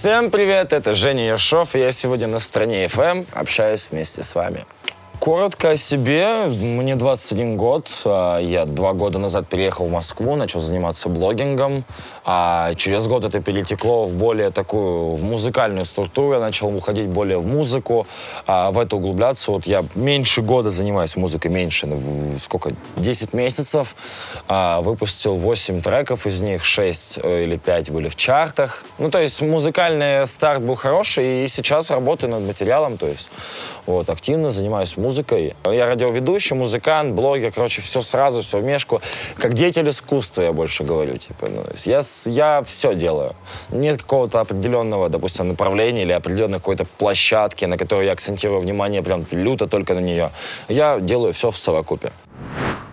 Всем привет, это Женя Ершов, и я сегодня на стране FM общаюсь вместе с вами. Коротко о себе. Мне 21 год. А, я два года назад переехал в Москву, начал заниматься блогингом. А через год это перетекло в более такую, в музыкальную структуру. Я начал уходить более в музыку, а в это углубляться. Вот я меньше года занимаюсь музыкой, меньше, ну, сколько, 10 месяцев. А, выпустил 8 треков, из них 6 э, или 5 были в чартах. Ну, то есть музыкальный старт был хороший, и сейчас работаю над материалом, то есть вот, активно занимаюсь музыкой музыкой. Я радиоведущий, музыкант, блогер, короче, все сразу, все в мешку. Как деятель искусства, я больше говорю. Типа, ну, я, я все делаю. Нет какого-то определенного, допустим, направления или определенной какой-то площадки, на которую я акцентирую внимание прям люто только на нее. Я делаю все в совокупе.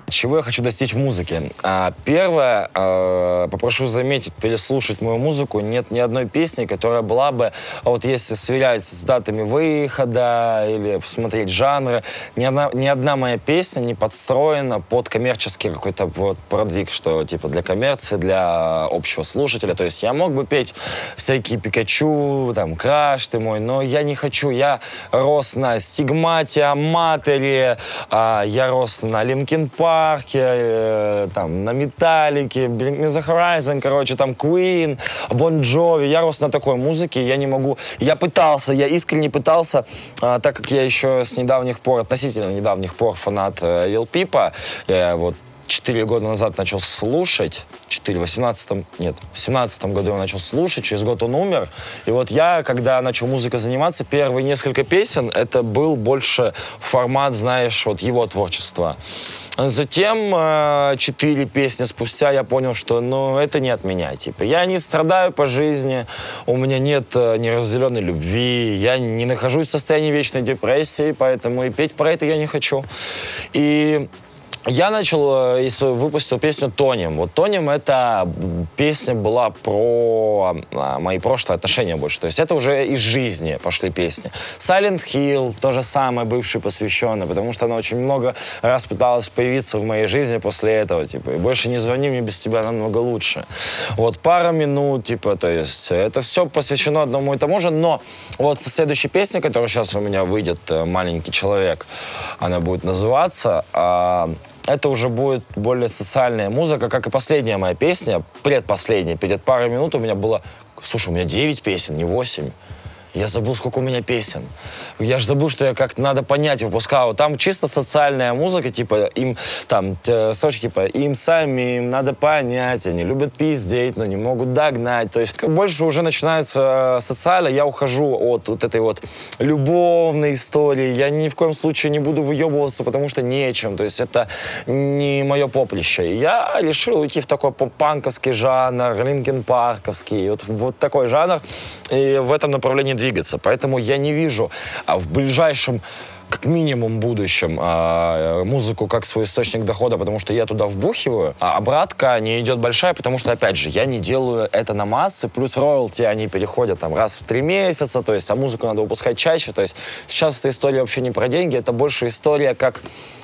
Чего я хочу достичь в музыке? А, первое, а, попрошу заметить, переслушать мою музыку. Нет ни одной песни, которая была бы, а вот если сверять с датами выхода или посмотреть жанры, ни одна, ни одна моя песня не подстроена под коммерческий какой-то вот продвиг, что типа для коммерции, для общего слушателя. То есть я мог бы петь всякие Пикачу, там, Краш ты мой, но я не хочу. Я рос на Стигмате, Amatory, я рос на Linkin Park, Парке, э, там, на Металлике, Bring Horizon, короче, там, Queen, Bon Jovi. Я рос на такой музыке, я не могу... Я пытался, я искренне пытался, э, так как я еще с недавних пор, относительно недавних пор фанат э, Lil Peep, я вот 4 года назад начал слушать, 4, в 18 нет, в 17 году я начал слушать, через год он умер. И вот я, когда начал музыкой заниматься, первые несколько песен, это был больше формат, знаешь, вот его творчества. Затем, э, четыре песни спустя, я понял, что, ну, это не от меня, типа. Я не страдаю по жизни, у меня нет э, неразделенной любви, я не нахожусь в состоянии вечной депрессии, поэтому и петь про это я не хочу. И я начал, э, выпустил песню «Тонем». Вот «Тонем» — это песня была про а, мои прошлые отношения больше. То есть это уже из жизни пошли песни. «Silent Hill» — то же самое, бывший посвященный, потому что она очень много раз пыталась появиться в моей жизни после этого. Типа, и больше не звони мне без тебя намного лучше. Вот пара минут, типа, то есть это все посвящено одному и тому же, но вот следующая песня, которая сейчас у меня выйдет, э, «Маленький человек», она будет называться, а, это уже будет более социальная музыка, как и последняя моя песня, предпоследняя. Перед парой минут у меня было, слушай, у меня 9 песен, не 8. Я забыл, сколько у меня песен. Я же забыл, что я как-то надо понять выпускал. Там чисто социальная музыка, типа, им там, строчки, типа, им самим надо понять, они любят пиздеть, но не могут догнать. То есть больше уже начинается э, социально, я ухожу от вот этой вот любовной истории. Я ни в коем случае не буду выебываться, потому что нечем. То есть это не мое поприще. Я решил уйти в такой поп-панковский жанр, линкен парковский, вот, вот такой жанр. И в этом направлении двигаться. Поэтому я не вижу а в ближайшем как минимум будущем а, музыку как свой источник дохода, потому что я туда вбухиваю, а обратка не идет большая, потому что, опять же, я не делаю это на массы, плюс роялти, они переходят там раз в три месяца, то есть, а музыку надо выпускать чаще, то есть сейчас эта история вообще не про деньги, это больше история как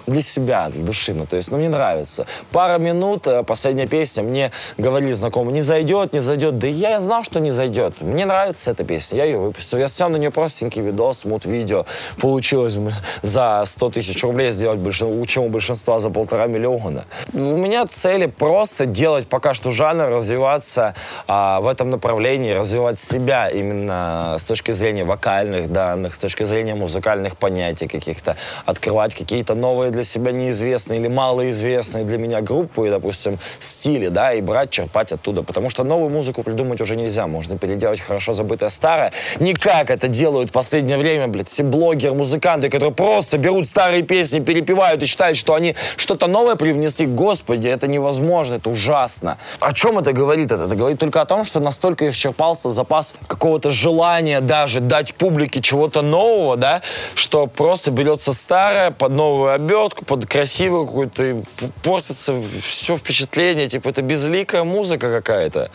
для себя, для души. Ну, то есть, ну, мне нравится. Пара минут, э, последняя песня, мне говорили знакомые, не зайдет, не зайдет. Да я знал, что не зайдет. Мне нравится эта песня, я ее выпустил. Я снял на нее простенький видос, мут-видео. Получилось за 100 тысяч рублей сделать, большинство, чем у большинства за полтора миллиона. У меня цели просто делать пока что жанр, развиваться а, в этом направлении, развивать себя именно с точки зрения вокальных данных, с точки зрения музыкальных понятий каких-то, открывать какие-то новые для себя неизвестные или малоизвестные для меня группы, допустим, стили, да, и брать, черпать оттуда. Потому что новую музыку придумать уже нельзя. Можно переделать хорошо забытое старое. Не как это делают в последнее время, блядь, все блогеры, музыканты, которые просто берут старые песни, перепевают и считают, что они что-то новое привнесли. Господи, это невозможно, это ужасно. О чем это говорит? Это, это говорит только о том, что настолько исчерпался запас какого-то желания даже дать публике чего-то нового, да, что просто берется старое под новую обертку, под красивую какую-то, портится все впечатление, типа это безликая музыка какая-то.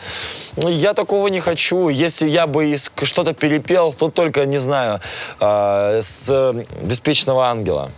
Ну, я такого не хочу. Если я бы что-то перепел, то только, не знаю, э, с «Беспечного ангела».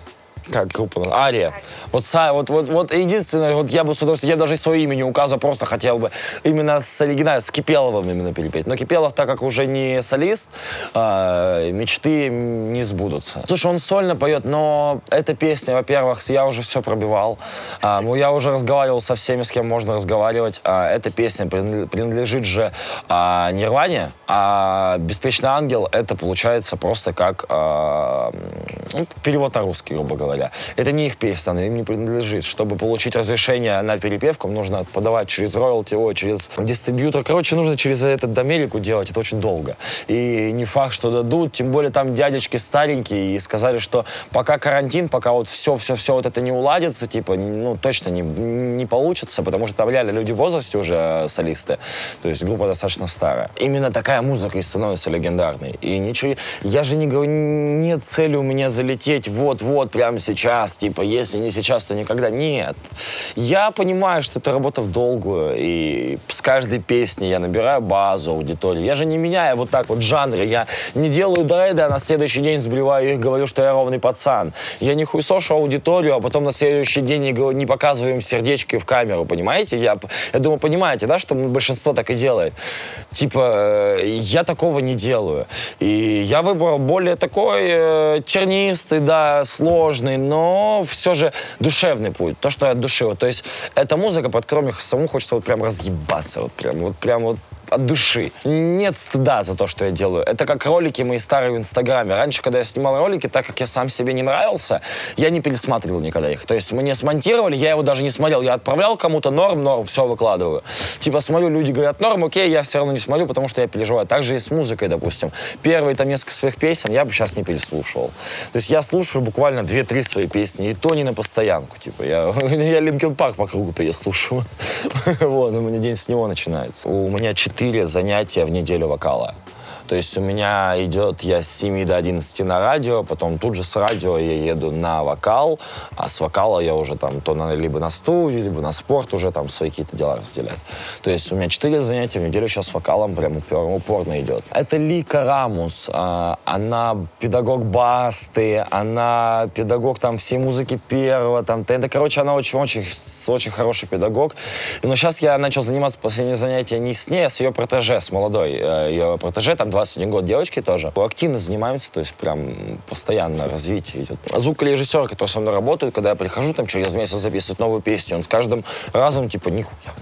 Как группа? Ария. Вот, вот, вот, вот единственное, вот я бы с удовольствием, я даже свое имя не указывал, просто хотел бы именно с оригинальным, с Кипеловым именно перепеть. Но Кипелов, так как уже не солист, э, мечты не сбудутся. Слушай, он сольно поет, но эта песня, во-первых, я уже все пробивал. Э, я уже разговаривал со всеми, с кем можно разговаривать. Э, эта песня принадлежит же Нирване, а «Беспечный ангел» — это получается просто как ну, перевод на русский, грубо говоря. Это не их песня, она им не принадлежит. Чтобы получить разрешение на перепевку, нужно подавать через роялти, через дистрибьютор. Короче, нужно через этот Америку делать, это очень долго. И не факт, что дадут, тем более там дядечки старенькие и сказали, что пока карантин, пока вот все-все-все вот это не уладится, типа, ну, точно не, не получится, потому что там реально люди в возрасте уже э, солисты, то есть группа достаточно старая. Именно такая музыка и становится легендарной. И ничего, я же не говорю, нет цели у меня залететь вот-вот прямо сейчас, типа, если не сейчас, то никогда. Нет. Я понимаю, что это работа в долгую, и с каждой песни я набираю базу аудитории. Я же не меняю вот так вот жанры. Я не делаю дреды, а на следующий день сбриваю их, говорю, что я ровный пацан. Я не хуесошу аудиторию, а потом на следующий день не, не показываю сердечки в камеру, понимаете? Я, я думаю, понимаете, да, что большинство так и делает. Типа, э, я такого не делаю. И я выбрал более такой э, чернистый, да, сложный, но все же душевный путь. То, что от души. Вот, то есть эта музыка, под которой самому хочется вот прям разъебаться. Вот прям, вот прям вот от души. Нет стыда за то, что я делаю. Это как ролики мои старые в Инстаграме. Раньше, когда я снимал ролики, так как я сам себе не нравился, я не пересматривал никогда их. То есть мне смонтировали, я его даже не смотрел. Я отправлял кому-то норм, норм, все выкладываю. Типа смотрю, люди говорят норм, окей, я все равно не смотрю, потому что я переживаю. Так же и с музыкой, допустим. Первые там несколько своих песен я бы сейчас не переслушивал. То есть я слушаю буквально 2-3 свои песни, и то не на постоянку. Типа я, я Линкен Парк по кругу переслушиваю. вот, у меня день с него начинается. У меня 4 четыре занятия в неделю вокала. То есть у меня идет, я с 7 до 11 на радио, потом тут же с радио я еду на вокал, а с вокала я уже там то на, либо на студию, либо на спорт уже там свои какие-то дела разделять. То есть у меня 4 занятия в неделю сейчас с вокалом прям упор, упорно идет. Это Лика Рамус, а, она педагог Басты, она педагог там всей музыки первого, там, это, короче, она очень-очень очень хороший педагог. Но сейчас я начал заниматься последнее занятие не с ней, а с ее протеже, с молодой э, ее протеже, там 21 год девочки тоже. Активно занимаемся, то есть прям постоянно развитие идет. Звукорежиссер, который со мной работает, когда я прихожу, там через месяц записывать новую песню, он с каждым разом, типа, нихуя,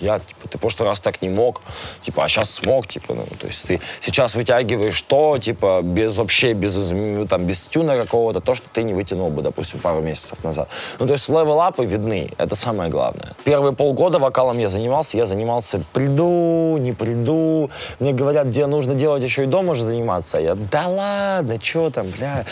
я, типа, ты в прошлый раз так не мог, типа, а сейчас смог, типа, ну, то есть ты сейчас вытягиваешь то, типа, без вообще, без, там, без тюна какого-то, то, что ты не вытянул бы, допустим, пару месяцев назад. Ну, то есть левелапы видны, это самое главное. Первые полгода вокалом я занимался, я занимался, приду, не приду, мне говорят, где нужно делать еще и дома же заниматься, я, да ладно, что там, бля.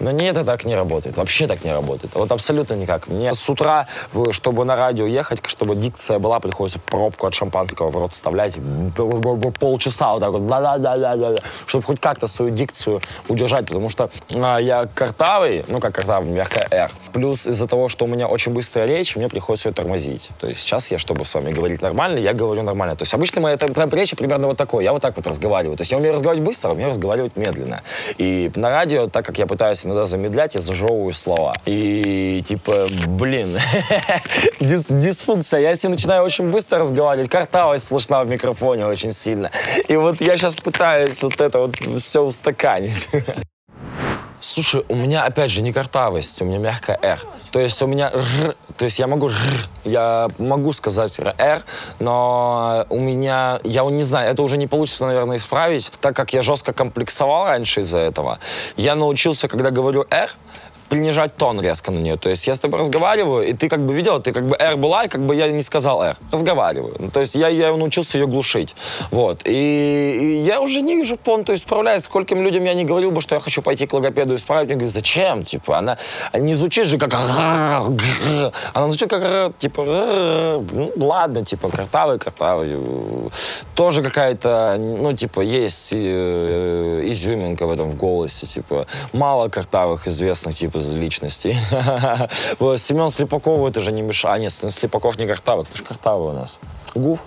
Но нет, это так не работает, вообще так не работает, вот абсолютно никак. Мне с утра, чтобы на радио ехать, чтобы дикция была, приходится пробку от шампанского в рот вставлять полчаса вот так вот, да да да да чтобы хоть как-то свою дикцию удержать, потому что а, я картавый, ну как картавый, мягкая R. Плюс из-за того, что у меня очень быстрая речь, мне приходится ее тормозить. То есть сейчас я, чтобы с вами говорить нормально, я говорю нормально. То есть обычно моя речь примерно вот такой. Я вот так вот разговариваю. То есть я умею разговаривать быстро, умею разговаривать медленно. И на радио, так как я пытаюсь иногда замедлять, я зажевываю слова. И типа, блин, дис дисфункция. Я если начинаю очень быстро разговаривать, картавость слышна в микрофоне очень сильно. И вот я сейчас пытаюсь вот это вот все устаканить. Слушай, у меня, опять же, не картавость, у меня мягкая «р». То есть у меня «р», то есть я могу «р», я могу сказать «р», но у меня, я не знаю, это уже не получится, наверное, исправить, так как я жестко комплексовал раньше из-за этого. Я научился, когда говорю «р», принижать тон резко на нее. То есть я с тобой разговариваю, и ты как бы видела, ты как бы R была, и как бы я не сказал R. Разговариваю. Ну, то есть я, я научился ее глушить. Вот. И, и я уже не вижу пон, то есть справляюсь. Скольким людям я не говорил бы, что я хочу пойти к логопеду исправить. Мне говорят, зачем? Типа, она не звучит же как она звучит как типа, ну, ладно, типа, картавый, картавый. Тоже какая-то, ну, типа, есть э, изюминка в этом в голосе, типа, мало картавых известных, типа, личностей. Семен Слепаков, это же не мешает. А, нет, Слепаков не картавый, это же картавый у нас. Гуф.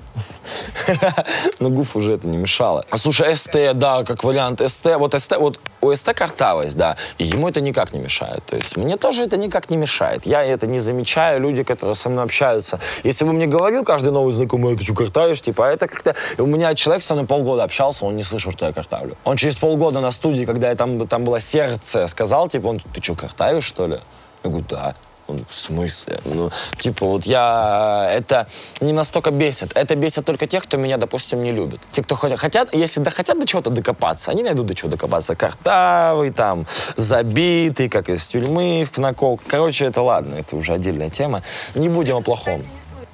Но Гуф уже это не мешало. А слушай, СТ, да, как вариант СТ. Вот СТ, вот у СТ картавость, да, и ему это никак не мешает. То есть мне тоже это никак не мешает. Я это не замечаю, люди, которые со мной общаются. Если бы мне говорил каждый новый знакомый, «А ты что, картавишь? Типа, а это как-то... У меня человек со мной полгода общался, он не слышал, что я картавлю. Он через полгода на студии, когда я там, там было сердце, сказал, типа, он, ты что, картавишь, что ли? Я говорю, да. Он, в смысле? Ну, типа, вот я... Это не настолько бесит. Это бесит только тех, кто меня, допустим, не любит. Те, кто хотят, если да, хотят до чего-то докопаться, они найдут до чего докопаться. Картавый, там, забитый, как из тюрьмы, в накол. Короче, это ладно, это уже отдельная тема. Не будем о плохом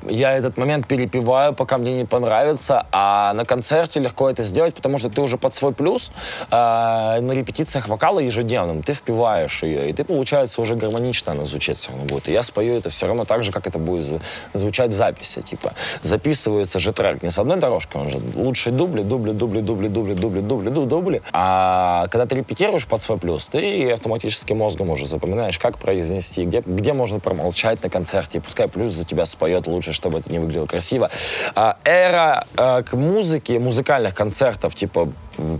я этот момент перепиваю, пока мне не понравится, а на концерте легко это сделать, потому что ты уже под свой плюс э, на репетициях вокала ежедневным, ты впиваешь ее, и ты, получается, уже гармонично она звучит все равно будет. И я спою это все равно так же, как это будет звучать в записи, типа, записывается же трек не с одной дорожкой, он же лучший дубли, дубли, дубли, дубли, дубли, дубли, дубли, дубли, дубли, а когда ты репетируешь под свой плюс, ты автоматически мозгом уже запоминаешь, как произнести, где, где можно промолчать на концерте, и пускай плюс за тебя споет лучше, чтобы это не выглядело красиво. А, эра а, к музыке, музыкальных концертов, типа,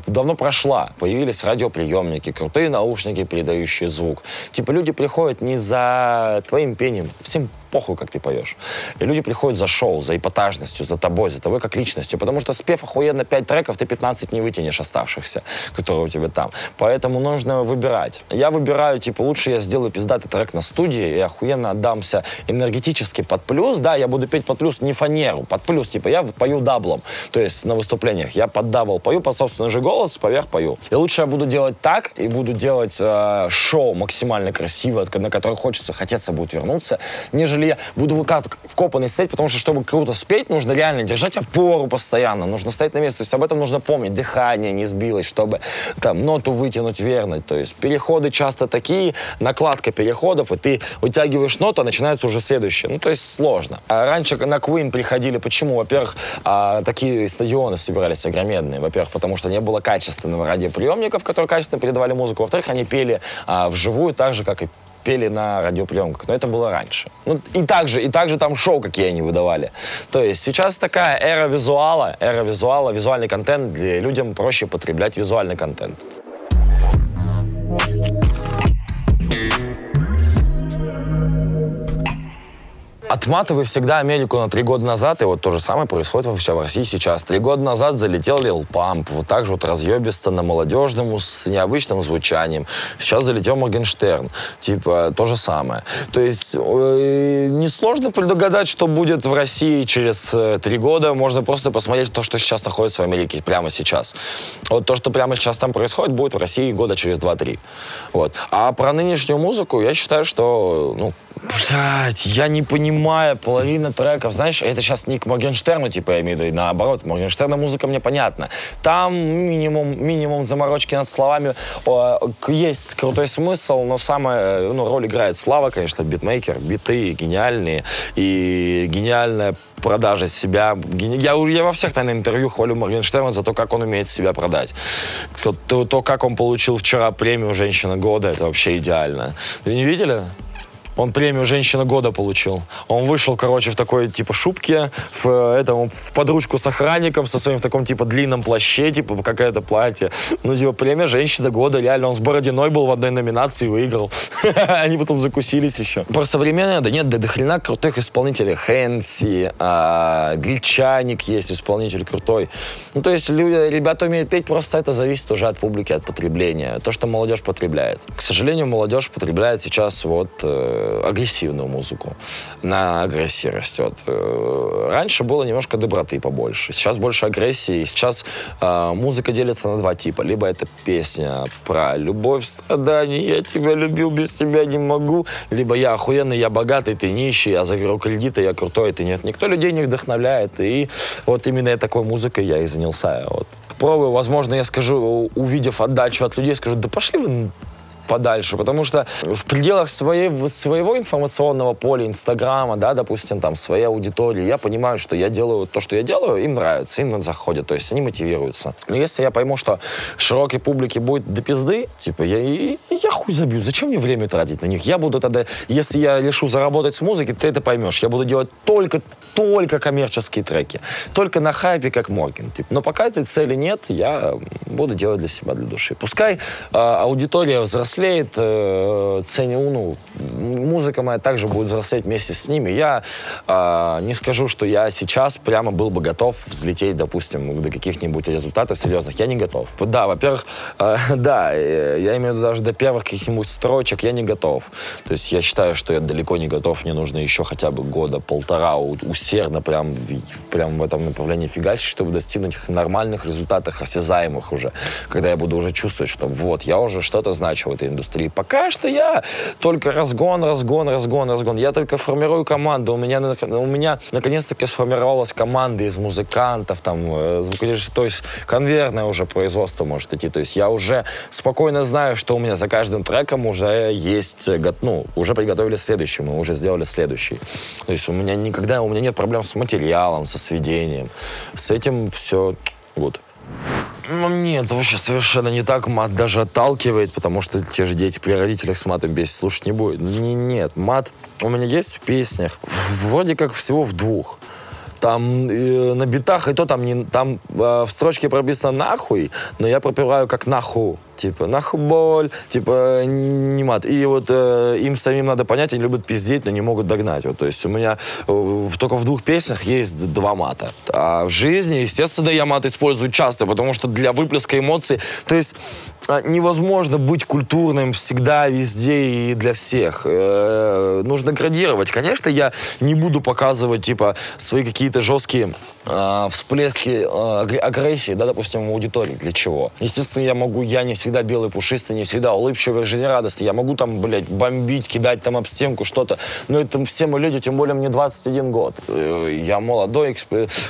давно прошла. Появились радиоприемники, крутые наушники, передающие звук. Типа, люди приходят не за твоим пением, всем похуй, как ты поешь. И люди приходят за шоу, за эпатажностью, за тобой, за тобой как личностью. Потому что спев охуенно 5 треков, ты 15 не вытянешь оставшихся, которые у тебя там. Поэтому нужно выбирать. Я выбираю, типа, лучше я сделаю пиздатый трек на студии и охуенно отдамся энергетически под плюс. Да, я буду петь под плюс не фанеру, под плюс. Типа, я пою даблом. То есть на выступлениях. Я под double пою, по собственному же голос, поверх пою. И лучше я буду делать так, и буду делать э, шоу максимально красиво, на которое хочется, хотеться будет вернуться, нежели я буду как вкопанный стоять, потому что, чтобы круто спеть, нужно реально держать опору постоянно, нужно стоять на месте. То есть об этом нужно помнить. Дыхание не сбилось, чтобы там ноту вытянуть верно. То есть переходы часто такие, накладка переходов, и ты вытягиваешь ноту, а начинается уже следующее. Ну, то есть сложно. А раньше на Queen приходили, почему? Во-первых, а, такие стадионы собирались огроменные. Во-первых, потому что не было качественного радиоприемников, которые качественно передавали музыку. Во-вторых, они пели а, вживую так же, как и пели на радиопленках, но это было раньше. Ну, и также, и также там шоу какие они выдавали. То есть сейчас такая эра визуала, эра визуала, визуальный контент, где людям проще потреблять визуальный контент. Отматывай всегда Америку на три года назад, и вот то же самое происходит вообще в России сейчас. Три года назад залетел Лил Памп, вот так же вот разъебисто на молодежному с необычным звучанием. Сейчас залетел Моргенштерн, типа то же самое. То есть э, несложно предугадать, что будет в России через э, три года. Можно просто посмотреть то, что сейчас находится в Америке прямо сейчас. Вот то, что прямо сейчас там происходит, будет в России года через два-три. Вот. А про нынешнюю музыку я считаю, что, ну, блядь, я не понимаю, понимаю, половина треков, знаешь, это сейчас не к Моргенштерну, типа, я имею в виду, наоборот, Моргенштерна музыка мне понятна. Там минимум, минимум заморочки над словами, есть крутой смысл, но самое, ну, роль играет Слава, конечно, битмейкер, биты гениальные, и гениальная продажа себя. Я, я во всех, наверное, интервью хвалю Моргенштерна за то, как он умеет себя продать. То, то как он получил вчера премию «Женщина года», это вообще идеально. Вы не видели? Он премию «Женщина года» получил. Он вышел, короче, в такой, типа, шубке, в, этом, в подручку с охранником, со своим в таком, типа, длинном плаще, типа, какое-то платье. Ну, типа, премия «Женщина года», реально. Он с Бородиной был в одной номинации и выиграл. Они потом закусились еще. Про современное, да нет, да до хрена крутых исполнителей. Хэнси, а, Гречаник есть исполнитель крутой. Ну, то есть, люди, ребята умеют петь, просто это зависит уже от публики, от потребления. То, что молодежь потребляет. К сожалению, молодежь потребляет сейчас вот э, агрессивную музыку. На агрессии растет. Э, раньше было немножко доброты побольше. Сейчас больше агрессии. Сейчас э, музыка делится на два типа. Либо это песня про любовь, страдания, я тебя любил, без тебя не могу. Либо я охуенный, я богатый, ты нищий, я заберу кредиты, я крутой, ты нет. Никто людей не вдохновляет. И вот именно такой музыкой я и занялся. Вот. Пробую, возможно, я скажу, увидев отдачу от людей, скажу, да пошли вы подальше, потому что в пределах своей, своего информационного поля, Инстаграма, да, допустим, там, своей аудитории, я понимаю, что я делаю то, что я делаю, им нравится, им заходит, то есть они мотивируются. Но если я пойму, что широкой публике будет до пизды, типа, я, я хуй забью, зачем мне время тратить на них? Я буду тогда, если я решу заработать с музыки, ты это поймешь, я буду делать только, только коммерческие треки, только на хайпе, как Моркин, типа. Но пока этой цели нет, я буду делать для себя, для души. Пускай э, аудитория взрослеет, э, цене, ну, музыка моя также будет взрослеть вместе с ними. Я э, не скажу, что я сейчас прямо был бы готов взлететь, допустим, до каких-нибудь результатов серьезных. Я не готов. Да, во-первых, э, да, э, я имею в виду даже до первых каких-нибудь строчек я не готов. То есть я считаю, что я далеко не готов. Мне нужно еще хотя бы года, полтора усердно прям, прям в этом направлении фигачить, чтобы достигнуть нормальных результатов, осязаемых уже. Когда я буду уже чувствовать, что вот, я уже что-то значу в этой индустрии. Пока что я только разгон, разгон, разгон, разгон. Я только формирую команду. У меня, у меня наконец-таки сформировалась команда из музыкантов, там, э, звукорежиссеров. То есть конвейерное уже производство может идти. То есть я уже спокойно знаю, что у меня за каждым треком уже есть, э, ну, уже приготовили следующий, мы уже сделали следующий. То есть у меня никогда, у меня нет проблем с материалом, со сведением. С этим все вот. Ну, нет, вообще совершенно не так. Мат даже отталкивает, потому что те же дети при родителях с матом бесить слушать не будет. Не, нет, мат у меня есть в песнях. Вроде как всего в двух там э, на битах, и то там, не, там э, в строчке прописано нахуй, но я пропиваю как наху. Типа, нахуй боль, типа, не мат. И вот э, им самим надо понять, они любят пиздеть, но не могут догнать. Вот, то есть у меня э, только в двух песнях есть два мата. А в жизни, естественно, я мат использую часто, потому что для выплеска эмоций, то есть невозможно быть культурным всегда, везде и для всех. Э, нужно градировать. Конечно, я не буду показывать, типа, свои какие-то жесткие э, всплески э, агрессии, да, допустим, в аудитории. Для чего? Естественно, я могу, я не всегда белый, пушистый, не всегда улыбчивый, жизнерадостный. Я могу там, блядь, бомбить, кидать там об стенку что-то. Но это все мы люди, тем более мне 21 год. Э, я молодой,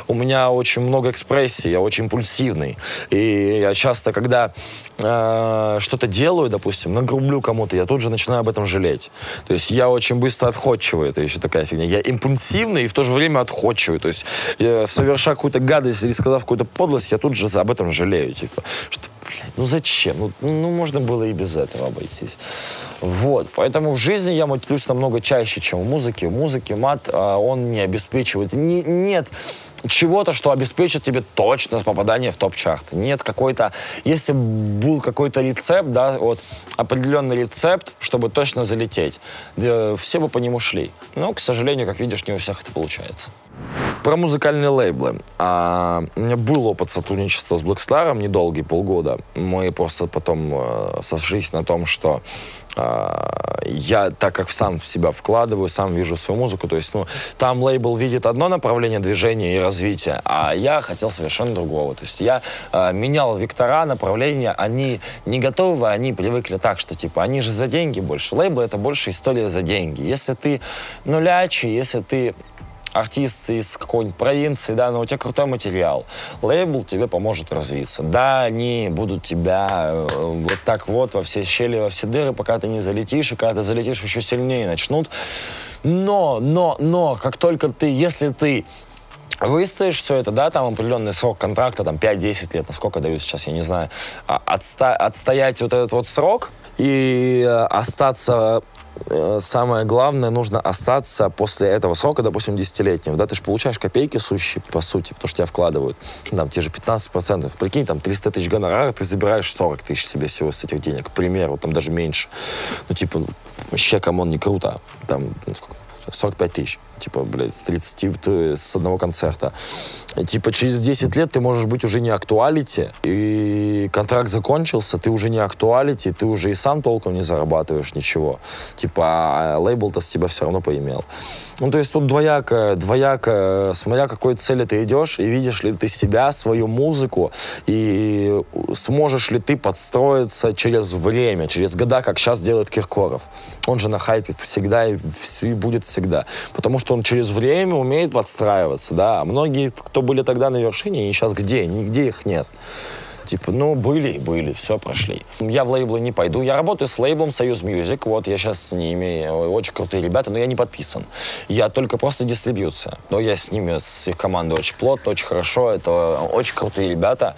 у меня очень много экспрессии, я очень импульсивный. И я часто, когда э, что-то делаю, допустим, нагрублю кому-то, я тут же начинаю об этом жалеть. То есть я очень быстро отходчивый, это еще такая фигня. Я импульсивный и в то же время отходчивый. То есть я, совершая какую-то гадость или сказав какую-то подлость, я тут же об этом жалею. Типа, что, блядь, ну зачем? Ну, ну, можно было и без этого обойтись. Вот, поэтому в жизни я матерюсь намного чаще, чем в музыке. В музыке мат, а, он не обеспечивает. Не, нет чего-то, что обеспечит тебе точность попадания в топ-чарт. Нет какой-то... Если был какой-то рецепт, да, вот определенный рецепт, чтобы точно залететь, все бы по нему шли. Но, к сожалению, как видишь, не у всех это получается. Про музыкальные лейблы. А, у меня был опыт сотрудничества с Blackstar, недолгий, полгода. Мы просто потом э, сошлись на том, что а, я, так как сам в себя вкладываю, сам вижу свою музыку, то есть, ну, там лейбл видит одно направление движения и развития, а я хотел совершенно другого. То есть я э, менял вектора, направления, они не готовы, они привыкли так, что, типа, они же за деньги больше. Лейбл — это больше история за деньги. Если ты нулячий, если ты артист из какой-нибудь провинции, да, но у тебя крутой материал. Лейбл тебе поможет развиться. Да, они будут тебя э, вот так вот во все щели, во все дыры, пока ты не залетишь, и когда ты залетишь, еще сильнее начнут. Но, но, но, как только ты, если ты выстоишь все это, да, там определенный срок контракта, там 5-10 лет, насколько дают сейчас, я не знаю, а, отста отстоять вот этот вот срок и э, остаться самое главное, нужно остаться после этого срока, допустим, десятилетнего, да, ты же получаешь копейки сущие, по сути, потому что тебя вкладывают, там, те же 15%, прикинь, там, 300 тысяч гонорара, ты забираешь 40 тысяч себе всего с этих денег, к примеру, там, даже меньше. Ну, типа, вообще, come on, не круто, там, ну, сколько, 45 тысяч типа, блядь, с 30, то, с одного концерта. Типа, через 10 лет ты можешь быть уже не actuality, и контракт закончился, ты уже не actuality, ты уже и сам толком не зарабатываешь ничего. Типа, а лейбл-то с тебя все равно поимел. Ну, то есть тут двояко, двояко, смотря какой цели ты идешь, и видишь ли ты себя, свою музыку, и сможешь ли ты подстроиться через время, через года, как сейчас делает Киркоров. Он же на хайпе всегда и, и будет всегда. Потому что он через время умеет подстраиваться, да. А многие, кто были тогда на вершине, они сейчас где? Нигде их нет. Типа, ну, были, были, все прошли. Я в лейблы не пойду. Я работаю с лейблом Союз Music. Вот я сейчас с ними. Очень крутые ребята, но я не подписан. Я только просто дистрибьюция. Но я с ними, с их командой очень плотно, очень хорошо. Это очень крутые ребята.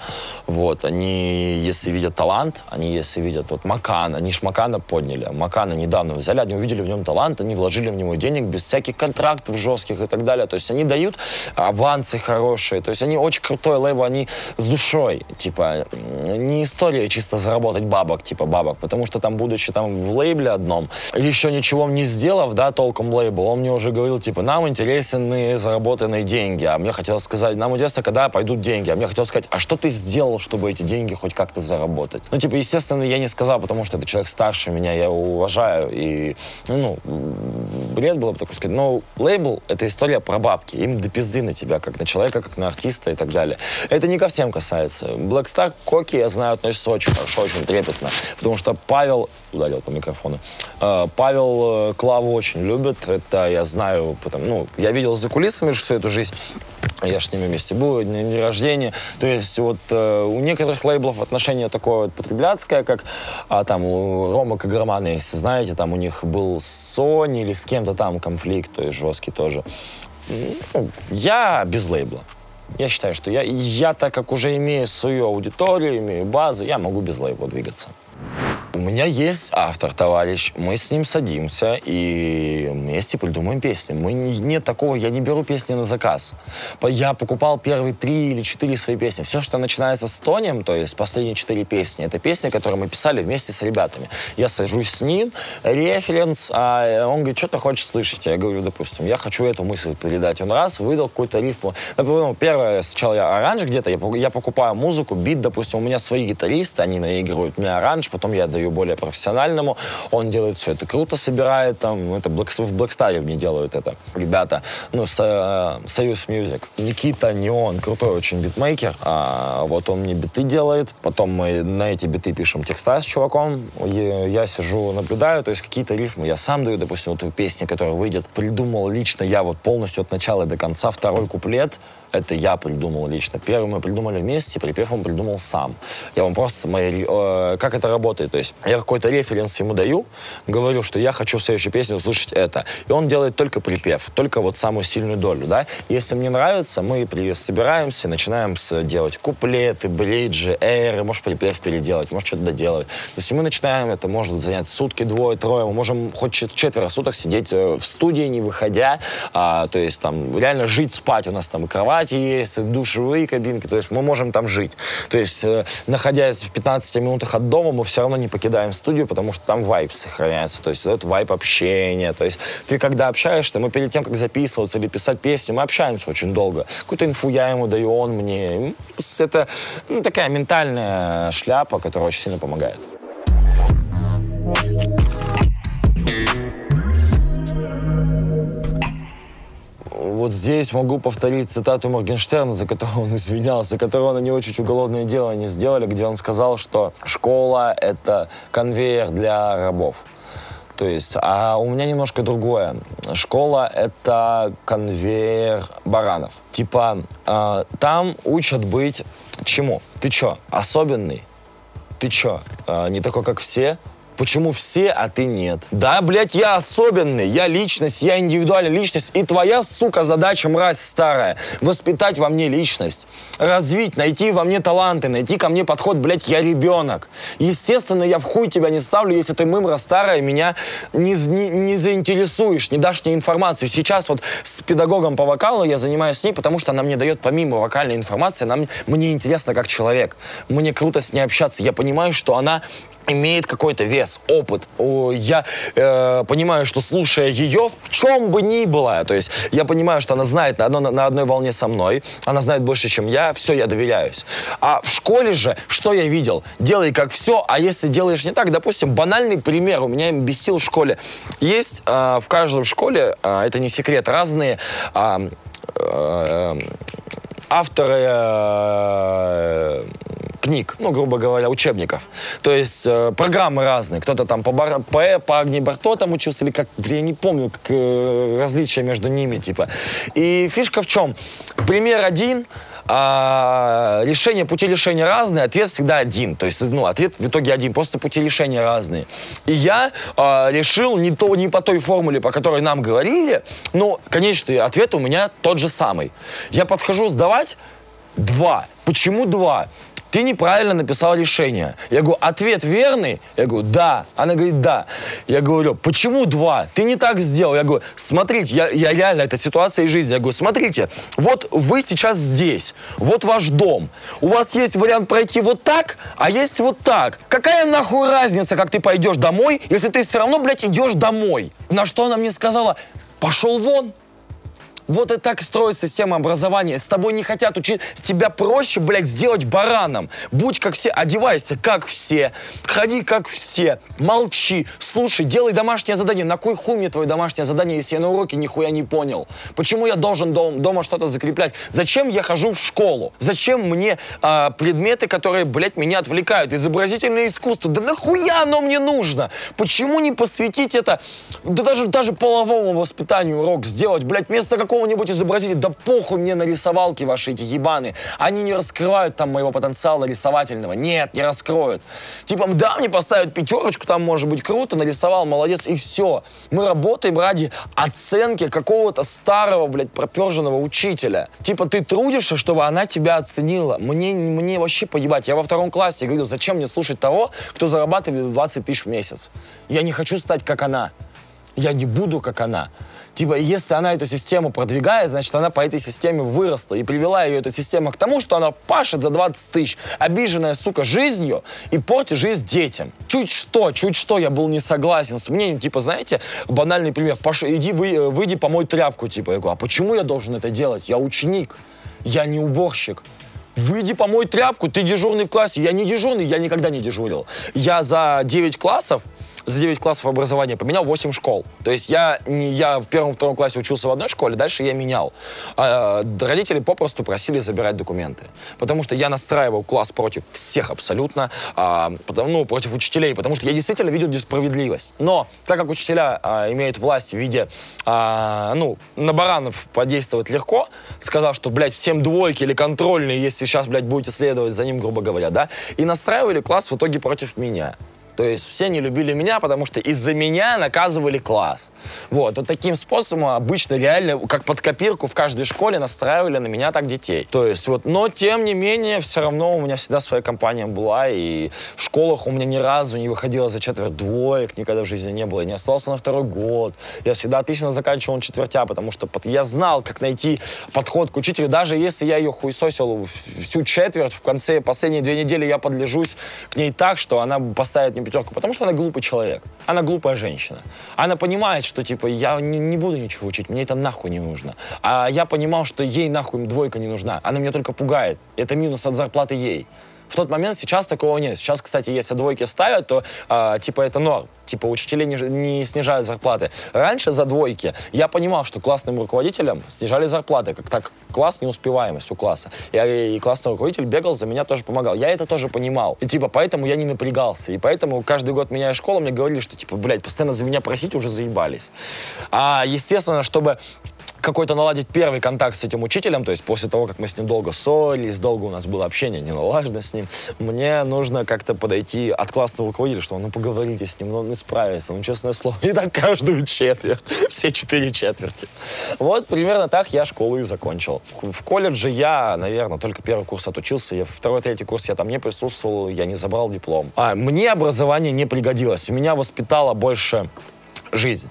Вот, они, если видят талант, они, если видят вот Макана, они ж Макана подняли. Макана недавно взяли, они увидели в нем талант, они вложили в него денег без всяких контрактов жестких и так далее. То есть они дают авансы хорошие. То есть они очень крутой лейбл, они с душой. Типа, не история чисто заработать бабок, типа бабок, потому что там, будучи там в лейбле одном, еще ничего не сделав, да, толком лейбл, он мне уже говорил, типа, нам интересны заработанные деньги, а мне хотелось сказать, нам интересно, когда пойдут деньги, а мне хотелось сказать, а что ты сделал, чтобы эти деньги хоть как-то заработать? Ну, типа, естественно, я не сказал, потому что это человек старше меня, я его уважаю, и, ну, бред было бы такое сказать, но лейбл — это история про бабки, им до пизды на тебя, как на человека, как на артиста и так далее. Это не ко всем касается. Black Star, Коки, я знаю, относится очень хорошо, очень трепетно, потому что Павел, ударил по микрофону, э, Павел э, Клаву очень любит, это я знаю, потому, ну, я видел за кулисами всю эту жизнь, я же с ними вместе был, день рождения. То есть вот э, у некоторых лейблов отношение такое вот потребляцкое, как а, там у Рома Каграмана, если знаете, там у них был с Sony или с кем-то там конфликт, то есть жесткий тоже. Ну, я без лейбла. Я считаю, что я, я так как уже имею свою аудиторию, имею базу, я могу без лейбла двигаться. У меня есть автор, товарищ. Мы с ним садимся и вместе придумаем песни. Мы не, нет такого, я не беру песни на заказ. Я покупал первые три или четыре свои песни. Все, что начинается с Тонием, то есть последние четыре песни, это песни, которые мы писали вместе с ребятами. Я сажусь с ним, референс, а он говорит, что ты хочешь слышать? Я говорю, допустим, я хочу эту мысль передать. Он раз, выдал какую-то рифму. Например, первое, сначала я аранж где-то, я покупаю музыку, бит, допустим, у меня свои гитаристы, они наигрывают мне аранж, потом я даю более профессиональному. Он делает все это круто, собирает там. Это в Blackstar мне делают это ребята. Ну, э, Союз Music. Никита Неон, крутой очень битмейкер. А, вот он мне биты делает. Потом мы на эти биты пишем текста с чуваком. Я, я сижу, наблюдаю. То есть какие-то рифмы я сам даю. Допустим, вот эту песню, которая выйдет, придумал лично я вот полностью от начала до конца. Второй куплет это я придумал лично. Первый мы придумали вместе, припев он придумал сам. Я вам просто мои, э, как это работает. То есть я какой-то референс ему даю, говорю, что я хочу в следующей песне услышать это. И он делает только припев, только вот самую сильную долю, да. Если мне нравится, мы при, собираемся, начинаем с, делать куплеты, бриджи, эйры, может припев переделать, может что-то доделать. То есть мы начинаем, это может занять сутки, двое, трое, мы можем хоть четверо суток сидеть э, в студии, не выходя, а, то есть там реально жить, спать, у нас там и кровати есть, душевые кабинки, то есть мы можем там жить. То есть э, находясь в 15 минутах от дома, мы все равно не покидаем студию, потому что там вайп сохраняется, то есть это вайп общения. То есть ты когда общаешься, мы перед тем, как записываться или писать песню, мы общаемся очень долго. Какую-то инфу я ему даю, он мне. Это ну, такая ментальная шляпа, которая очень сильно помогает. Вот здесь могу повторить цитату Моргенштерна, за которую он извинялся, за которого на него чуть уголовное дело не сделали, где он сказал, что школа — это конвейер для рабов. То есть, а у меня немножко другое. Школа — это конвейер баранов. Типа, э, там учат быть чему? Ты чё, особенный? Ты чё, э, не такой, как все? Почему все, а ты нет? Да, блядь, я особенный, я личность, я индивидуальная личность, и твоя, сука, задача, мразь старая, воспитать во мне личность, развить, найти во мне таланты, найти ко мне подход, блядь, я ребенок. Естественно, я в хуй тебя не ставлю, если ты мымра старая, меня не, не, не заинтересуешь, не дашь мне информацию. Сейчас вот с педагогом по вокалу я занимаюсь с ней, потому что она мне дает помимо вокальной информации, она, мне интересно как человек. Мне круто с ней общаться. Я понимаю, что она имеет какой-то вес, опыт. Я э, понимаю, что слушая ее, в чем бы ни было, то есть я понимаю, что она знает на, на одной волне со мной, она знает больше, чем я, все, я доверяюсь. А в школе же, что я видел? Делай как все, а если делаешь не так, допустим, банальный пример, у меня бесил в школе. Есть э, в каждой школе, э, это не секрет, разные э, авторы э, книг, ну, грубо говоря, учебников. То есть э, программы разные. Кто-то там по, бар, по, э, по Агни Барто там учился, или как, я не помню, как, э, различия между ними, типа. И фишка в чем? Пример один, а, решения, пути решения разные, ответ всегда один. То есть, ну, ответ в итоге один, просто пути решения разные. И я а, решил не, то, не по той формуле, по которой нам говорили, но конечный ответ у меня тот же самый. Я подхожу сдавать два. Почему два? Ты неправильно написал решение. Я говорю, ответ верный? Я говорю, да. Она говорит, да. Я говорю, почему два? Ты не так сделал. Я говорю, смотрите, я, я реально, это ситуация из жизни. Я говорю, смотрите, вот вы сейчас здесь, вот ваш дом. У вас есть вариант пройти вот так, а есть вот так. Какая нахуй разница, как ты пойдешь домой, если ты все равно, блядь, идешь домой? На что она мне сказала, пошел вон. Вот и так строится система образования. С тобой не хотят учить. С тебя проще, блядь, сделать бараном. Будь как все, одевайся как все, ходи как все, молчи, слушай, делай домашнее задание. На кой хуй мне твое домашнее задание, если я на уроке нихуя не понял? Почему я должен дом, дома что-то закреплять? Зачем я хожу в школу? Зачем мне а, предметы, которые, блядь, меня отвлекают? Изобразительное искусство. Да нахуя оно мне нужно? Почему не посвятить это, да даже, даже половому воспитанию урок сделать, блядь, вместо какого какого-нибудь изобразителя, да похуй мне на рисовалки ваши эти ебаны. Они не раскрывают там моего потенциала рисовательного. Нет, не раскроют. Типа, да, мне поставят пятерочку, там может быть круто, нарисовал, молодец, и все. Мы работаем ради оценки какого-то старого, блядь, проперженного учителя. Типа, ты трудишься, чтобы она тебя оценила. Мне, мне вообще поебать. Я во втором классе говорю, зачем мне слушать того, кто зарабатывает 20 тысяч в месяц? Я не хочу стать как она. Я не буду как она. Типа, если она эту систему продвигает, значит, она по этой системе выросла и привела ее эта система к тому, что она пашет за 20 тысяч, обиженная, сука, жизнью и портит жизнь детям. Чуть что, чуть что я был не согласен с мнением, типа, знаете, банальный пример, Паш, иди, вы, выйди помой тряпку, типа, я говорю, а почему я должен это делать? Я ученик, я не уборщик. Выйди помой тряпку, ты дежурный в классе. Я не дежурный, я никогда не дежурил. Я за 9 классов за 9 классов образования поменял 8 школ. То есть я, не, я в первом-втором классе учился в одной школе, дальше я менял. А, родители попросту просили забирать документы. Потому что я настраивал класс против всех абсолютно, а, потому, ну, против учителей, потому что я действительно видел несправедливость. Но так как учителя а, имеют власть в виде, ну, на баранов подействовать легко, сказал, что, блядь, всем двойки или контрольные, если сейчас, блядь, будете следовать за ним, грубо говоря, да, и настраивали класс в итоге против меня. То есть все не любили меня, потому что из-за меня наказывали класс. Вот. Вот таким способом обычно реально, как под копирку в каждой школе настраивали на меня так детей. То есть вот, но тем не менее, все равно у меня всегда своя компания была, и в школах у меня ни разу не выходило за четверть двоек, никогда в жизни не было. Я не остался на второй год. Я всегда отлично заканчивал четвертя, потому что я знал, как найти подход к учителю. Даже если я ее хуесосил всю четверть, в конце последние две недели я подлежусь к ней так, что она поставит мне пятерку, потому что она глупый человек. Она глупая женщина. Она понимает, что, типа, я не, не буду ничего учить, мне это нахуй не нужно. А я понимал, что ей нахуй двойка не нужна. Она меня только пугает. Это минус от зарплаты ей. В тот момент сейчас такого нет. Сейчас, кстати, если двойки ставят, то э, типа это норм. Типа учителей не, не снижают зарплаты. Раньше за двойки я понимал, что классным руководителям снижали зарплаты, как так класс неуспеваемость у класса. И, и классный руководитель бегал за меня, тоже помогал. Я это тоже понимал. И типа поэтому я не напрягался. И поэтому каждый год меняя школу, мне говорили, что типа, блядь, постоянно за меня просить уже заебались. А естественно, чтобы какой-то наладить первый контакт с этим учителем, то есть после того, как мы с ним долго ссорились, долго у нас было общение не налажено с ним, мне нужно как-то подойти от классного руководителя, что ну поговорите с ним, ну он не справится, ну честное слово. И так каждую четверть, все четыре четверти. Вот примерно так я школу и закончил. В колледже я, наверное, только первый курс отучился, я второй, третий курс я там не присутствовал, я не забрал диплом. А мне образование не пригодилось, меня воспитала больше жизнь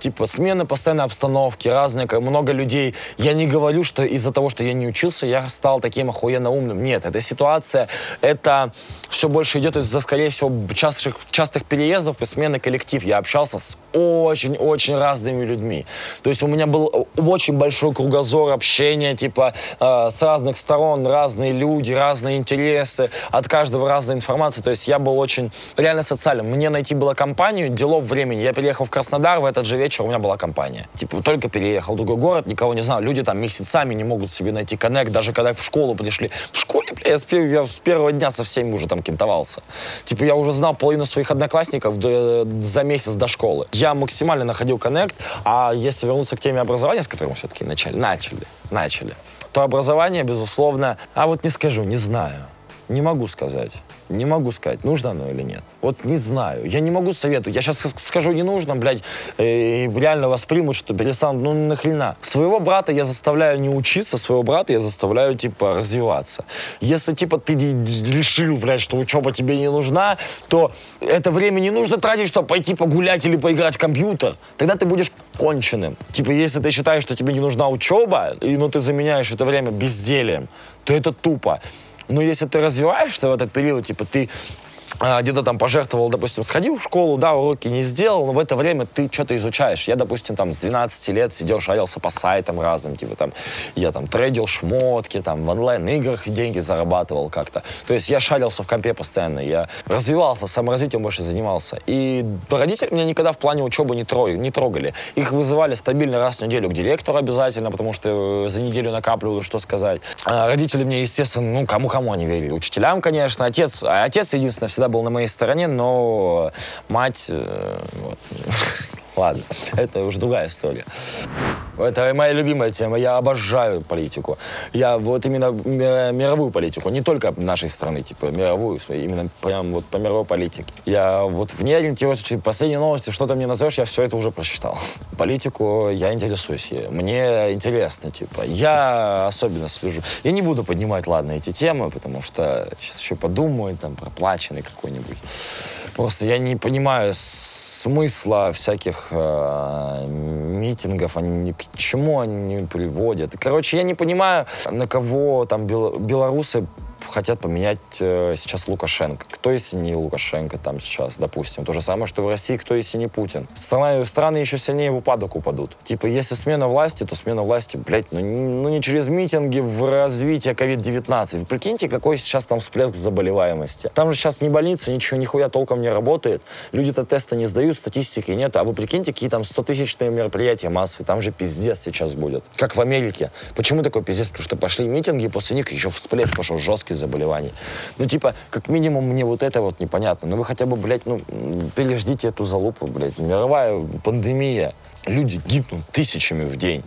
типа смена постоянной обстановки, разные, много людей. Я не говорю, что из-за того, что я не учился, я стал таким охуенно умным. Нет, эта ситуация, это все больше идет из-за, скорее всего, частых, частых переездов и смены коллектив. Я общался с очень-очень разными людьми. То есть у меня был очень большой кругозор общения, типа э, с разных сторон, разные люди, разные интересы, от каждого разная информация. То есть я был очень реально социальным. Мне найти было компанию, делов времени. Я переехал в Краснодар, в этот же вечер вечера у меня была компания. Типа, только переехал в другой город, никого не знал. Люди там месяцами не могут себе найти коннект, даже когда в школу пришли. В школе, бля, я с, я с первого дня со всеми уже там кентовался. Типа, я уже знал половину своих одноклассников до- за месяц до школы. Я максимально находил коннект, а если вернуться к теме образования, с которой мы все-таки начали, начали, начали, то образование, безусловно, а вот не скажу, не знаю. Не могу сказать. Не могу сказать, нужно оно или нет. Вот не знаю. Я не могу советовать. Я сейчас скажу, не нужно, блядь, э, и реально воспримут, что перестанут. Ну нахрена. Своего брата я заставляю не учиться, своего брата я заставляю, типа, развиваться. Если, типа, ты решил, блядь, что учеба тебе не нужна, то это время не нужно тратить, чтобы пойти погулять или поиграть в компьютер. Тогда ты будешь конченым. Типа, если ты считаешь, что тебе не нужна учеба, и, ну, ты заменяешь это время безделием, то это тупо. Но если ты развиваешься в этот период, типа ты где-то там пожертвовал, допустим, сходил в школу, да, уроки не сделал, но в это время ты что-то изучаешь. Я, допустим, там с 12 лет сидел, шарился по сайтам разным, типа там, я там трейдил шмотки, там в онлайн-играх деньги зарабатывал как-то. То есть я шарился в компе постоянно, я развивался, саморазвитием больше занимался. И родители меня никогда в плане учебы не трогали, не трогали. Их вызывали стабильно раз в неделю к директору обязательно, потому что э, за неделю накапливали, что сказать. А родители мне, естественно, ну, кому-кому они верили. Учителям, конечно. Отец, а отец, единственное, всегда был на моей стороне, но мать... э, вот. Ладно, это уже другая история. Это моя любимая тема. Я обожаю политику. Я вот именно ми- мировую политику, не только нашей страны, типа мировую, именно прям вот по мировой политике. Я вот в ней ориентируюсь. Последние новости, что ты мне назовешь, я все это уже прочитал. Политику я интересуюсь. Мне интересно, типа. Я особенно слежу. Я не буду поднимать, ладно, эти темы, потому что сейчас еще подумаю, там, проплаченный какой-нибудь. Просто я не понимаю смысла всяких э, митингов, они ни к чему они приводят. Короче, я не понимаю, на кого там бел- белорусы хотят поменять э, сейчас Лукашенко. Кто если не Лукашенко там сейчас, допустим. То же самое, что в России, кто если не Путин. Страны, страны еще сильнее в упадок упадут. Типа, если смена власти, то смена власти, блядь, ну, не- ну не через митинги в развитие COVID-19. Вы прикиньте, какой сейчас там всплеск заболеваемости. Там же сейчас ни больница, ничего, нихуя толком не работает. Люди-то тесты не сдают, статистики нет. А вы прикиньте, какие там 100-тысячные мероприятия массы. Там же пиздец сейчас будет. Как в Америке. Почему такой пиздец? Потому что пошли митинги, после них еще всплеск пошел жесткий заболеваний. Ну, типа, как минимум, мне вот это вот непонятно. Ну, вы хотя бы, блядь, ну, переждите эту залупу, блядь. Мировая пандемия. Люди гибнут тысячами в день.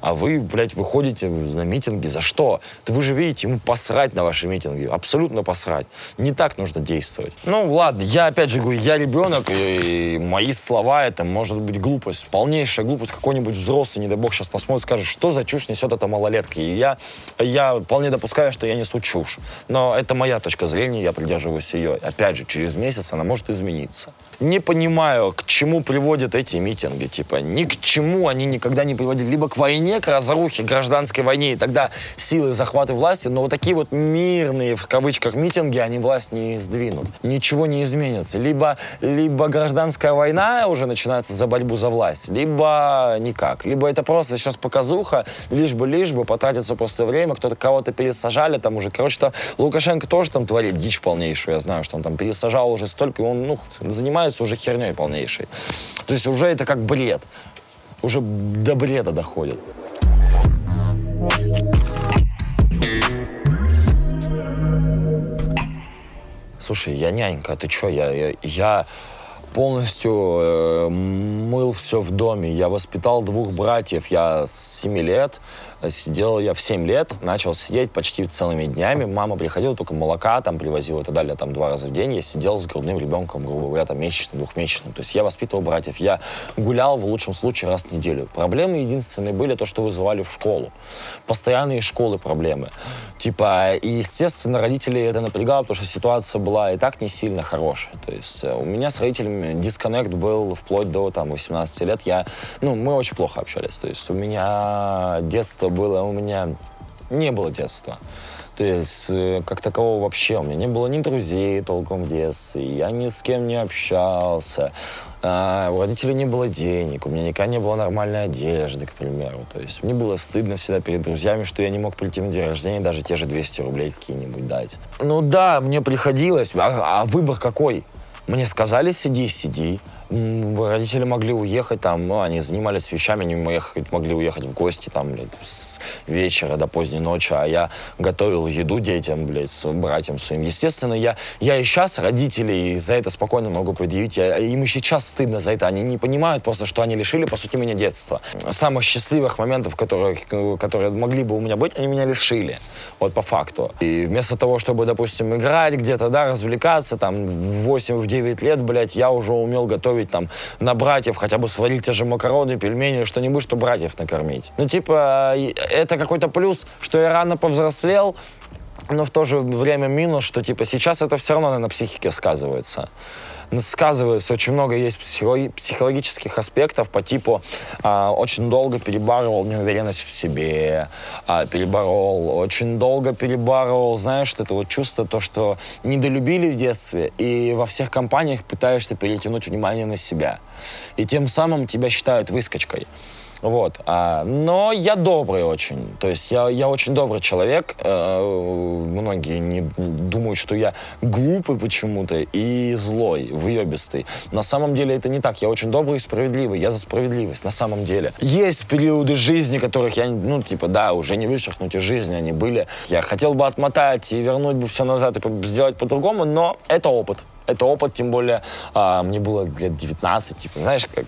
А вы, блядь, выходите на митинги. За что? Да вы же видите, ему посрать на ваши митинги. Абсолютно посрать. Не так нужно действовать. Ну, ладно, я опять же говорю, я ребенок, и мои слова, это может быть глупость. Полнейшая глупость. Какой-нибудь взрослый, не дай бог, сейчас посмотрит, скажет, что за чушь несет эта малолетка. И я, я вполне допускаю, что я несу чушь. Но это моя точка зрения, я придерживаюсь ее. Опять же, через месяц она может измениться. Не понимаю, к чему приводят эти митинги. Типа, ни к чему они никогда не приводили. Либо к войне, к разрухе, гражданской войне, и тогда силы захвата власти. Но вот такие вот мирные, в кавычках, митинги, они власть не сдвинут. Ничего не изменится. Либо, либо гражданская война уже начинается за борьбу за власть, либо никак. Либо это просто сейчас показуха, лишь бы, лишь бы, потратится просто время, кто-то кого-то пересажали там уже. Короче, то Лукашенко тоже там творит дичь полнейшую. Я знаю, что он там пересажал уже столько, он, ну, занимается уже херней полнейшей. То есть уже это как бред. Уже до бреда доходит. Слушай, я нянька, ты чё, я, я, я полностью э, мыл все в доме. Я воспитал двух братьев. Я с 7 лет сидел, я в 7 лет начал сидеть почти целыми днями. Мама приходила, только молока там привозила и так далее, там два раза в день. Я сидел с грудным ребенком, грубо говоря, там месячным, двухмесячным. То есть я воспитывал братьев. Я гулял в лучшем случае раз в неделю. Проблемы единственные были то, что вызывали в школу. Постоянные школы проблемы. Типа, и, естественно, родители это напрягало, потому что ситуация была и так не сильно хорошая. То есть э, у меня с родителями дисконнект был вплоть до там 18 лет. Я, ну, мы очень плохо общались. То есть у меня детство было, у меня не было детства. То есть, э, как такового вообще, у меня не было ни друзей толком в детстве, я ни с кем не общался, а, у родителей не было денег, у меня никогда не было нормальной одежды, к примеру. То есть мне было стыдно всегда перед друзьями, что я не мог прийти на день рождения, даже те же 200 рублей какие-нибудь дать. Ну да, мне приходилось, а, а выбор какой? Мне сказали, сиди, сиди. Родители могли уехать там, ну, они занимались вещами, они могли уехать в гости там, блядь, с вечера до поздней ночи, а я готовил еду детям, блядь, с братьям своим. Естественно, я, я и сейчас родителей за это спокойно могу предъявить. Я, им и сейчас стыдно за это. Они не понимают просто, что они лишили, по сути, меня детства. Самых счастливых моментов, которые, которые могли бы у меня быть, они меня лишили. Вот по факту. И вместо того, чтобы, допустим, играть где-то, да, развлекаться, там, в 8-9 лет, блядь, я уже умел готовить там на братьев, хотя бы сварить те же макароны, пельмени, что-нибудь, что братьев накормить. Ну, типа, это какой-то плюс, что я рано повзрослел, но в то же время минус, что типа сейчас это все равно на психике сказывается сказывается. Очень много есть психологических аспектов по типу а, очень долго перебарывал неуверенность в себе, а, переборол, очень долго перебарывал, знаешь, это вот чувство, то, что недолюбили в детстве, и во всех компаниях пытаешься перетянуть внимание на себя. И тем самым тебя считают выскочкой. Вот. А, но я добрый очень. То есть я, я очень добрый человек. Э, многие не думают, что я глупый почему-то и злой, выебистый. На самом деле это не так. Я очень добрый и справедливый. Я за справедливость, на самом деле. Есть периоды жизни, которых я, ну, типа, да, уже не вычеркнуть из жизни, они были. Я хотел бы отмотать и вернуть бы все назад и сделать по-другому, но это опыт это опыт, тем более а, мне было лет 19, типа, знаешь, как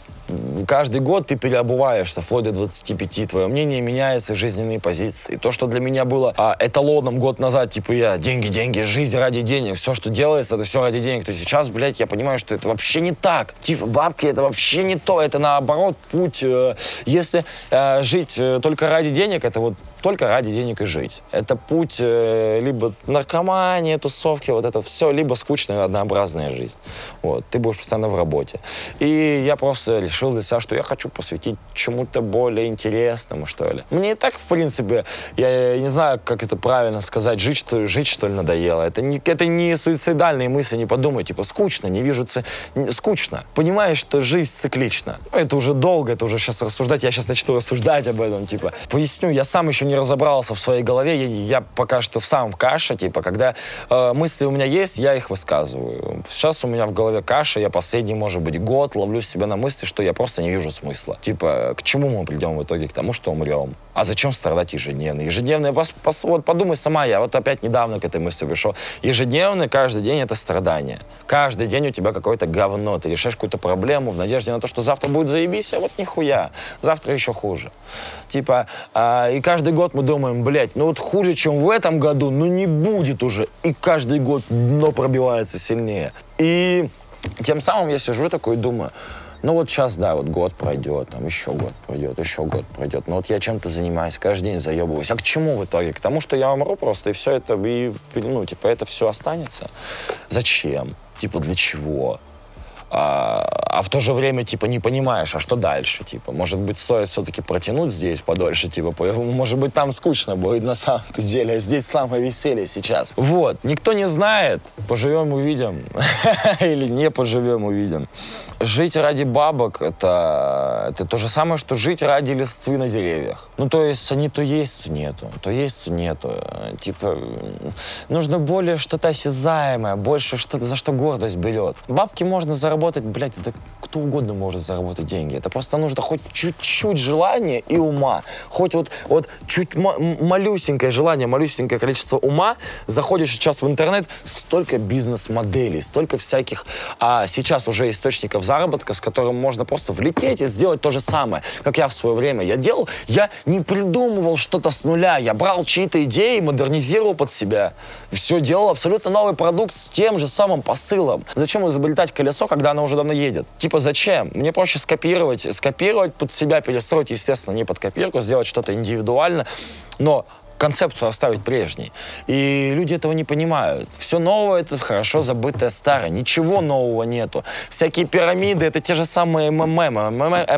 каждый год ты переобуваешься, вплоть до 25, твое мнение меняется, жизненные позиции. То, что для меня было а, эталоном год назад, типа я деньги, деньги, жизнь ради денег, все, что делается, это все ради денег, то сейчас, блядь, я понимаю, что это вообще не так. Типа бабки это вообще не то, это наоборот путь. Э, если э, жить э, только ради денег, это вот только ради денег и жить. Это путь э, либо наркомания, тусовки, вот это все, либо скучная однообразная жизнь. Вот, ты будешь постоянно в работе. И я просто решил для себя, что я хочу посвятить чему-то более интересному, что ли. Мне и так, в принципе, я, не знаю, как это правильно сказать, жить, что, жить, что ли, надоело. Это не, это не суицидальные мысли, не подумай, типа, скучно, не вижу, ц... скучно. Понимаешь, что жизнь циклична. Это уже долго, это уже сейчас рассуждать, я сейчас начну рассуждать об этом, типа. Поясню, я сам еще не не разобрался в своей голове, я, я пока что сам в каше, типа, когда э, мысли у меня есть, я их высказываю. Сейчас у меня в голове каша, я последний, может быть, год ловлю себя на мысли, что я просто не вижу смысла. Типа, к чему мы придем в итоге? К тому, что умрем. А зачем страдать ежедневно? Ежедневно, пос, пос, вот подумай сама, я вот опять недавно к этой мысли пришел. Ежедневно, каждый день это страдание. Каждый день у тебя какое-то говно, ты решаешь какую-то проблему в надежде на то, что завтра будет заебись, а вот нихуя. Завтра еще хуже. Типа, э, и каждый год мы думаем, блядь, ну вот хуже, чем в этом году, ну не будет уже. И каждый год дно пробивается сильнее. И тем самым я сижу такой и думаю, ну вот сейчас, да, вот год пройдет, там еще год пройдет, еще год пройдет. Но вот я чем-то занимаюсь, каждый день заебываюсь. А к чему в итоге? К тому, что я умру просто, и все это, и, ну, типа, это все останется. Зачем? Типа, для чего? А, а в то же время, типа, не понимаешь, а что дальше, типа, может быть, стоит все-таки протянуть здесь подольше, типа, может быть, там скучно будет на самом деле, а здесь самое веселье сейчас. Вот, никто не знает, поживем, увидим, или не поживем, увидим. Жить ради бабок это, это то же самое, что жить ради листвы на деревьях. Ну, то есть они то есть, то нету, то есть, то нету. Типа, нужно более что-то осязаемое, больше что-то, за что гордость берет. Бабки можно заработать заработать, блядь, это кто угодно может заработать деньги. Это просто нужно хоть чуть-чуть желания и ума. Хоть вот, вот чуть малюсенькое желание, малюсенькое количество ума. Заходишь сейчас в интернет, столько бизнес-моделей, столько всяких а, сейчас уже источников заработка, с которым можно просто влететь и сделать то же самое, как я в свое время. Я делал, я не придумывал что-то с нуля. Я брал чьи-то идеи, модернизировал под себя. Все делал абсолютно новый продукт с тем же самым посылом. Зачем изобретать колесо, когда она уже давно едет. Типа, зачем? Мне проще скопировать, скопировать под себя, перестроить, естественно, не под копирку, сделать что-то индивидуально, но концепцию оставить прежней. И люди этого не понимают. Все новое — это хорошо забытое старое. Ничего нового нету. Всякие пирамиды — это те же самые МММ.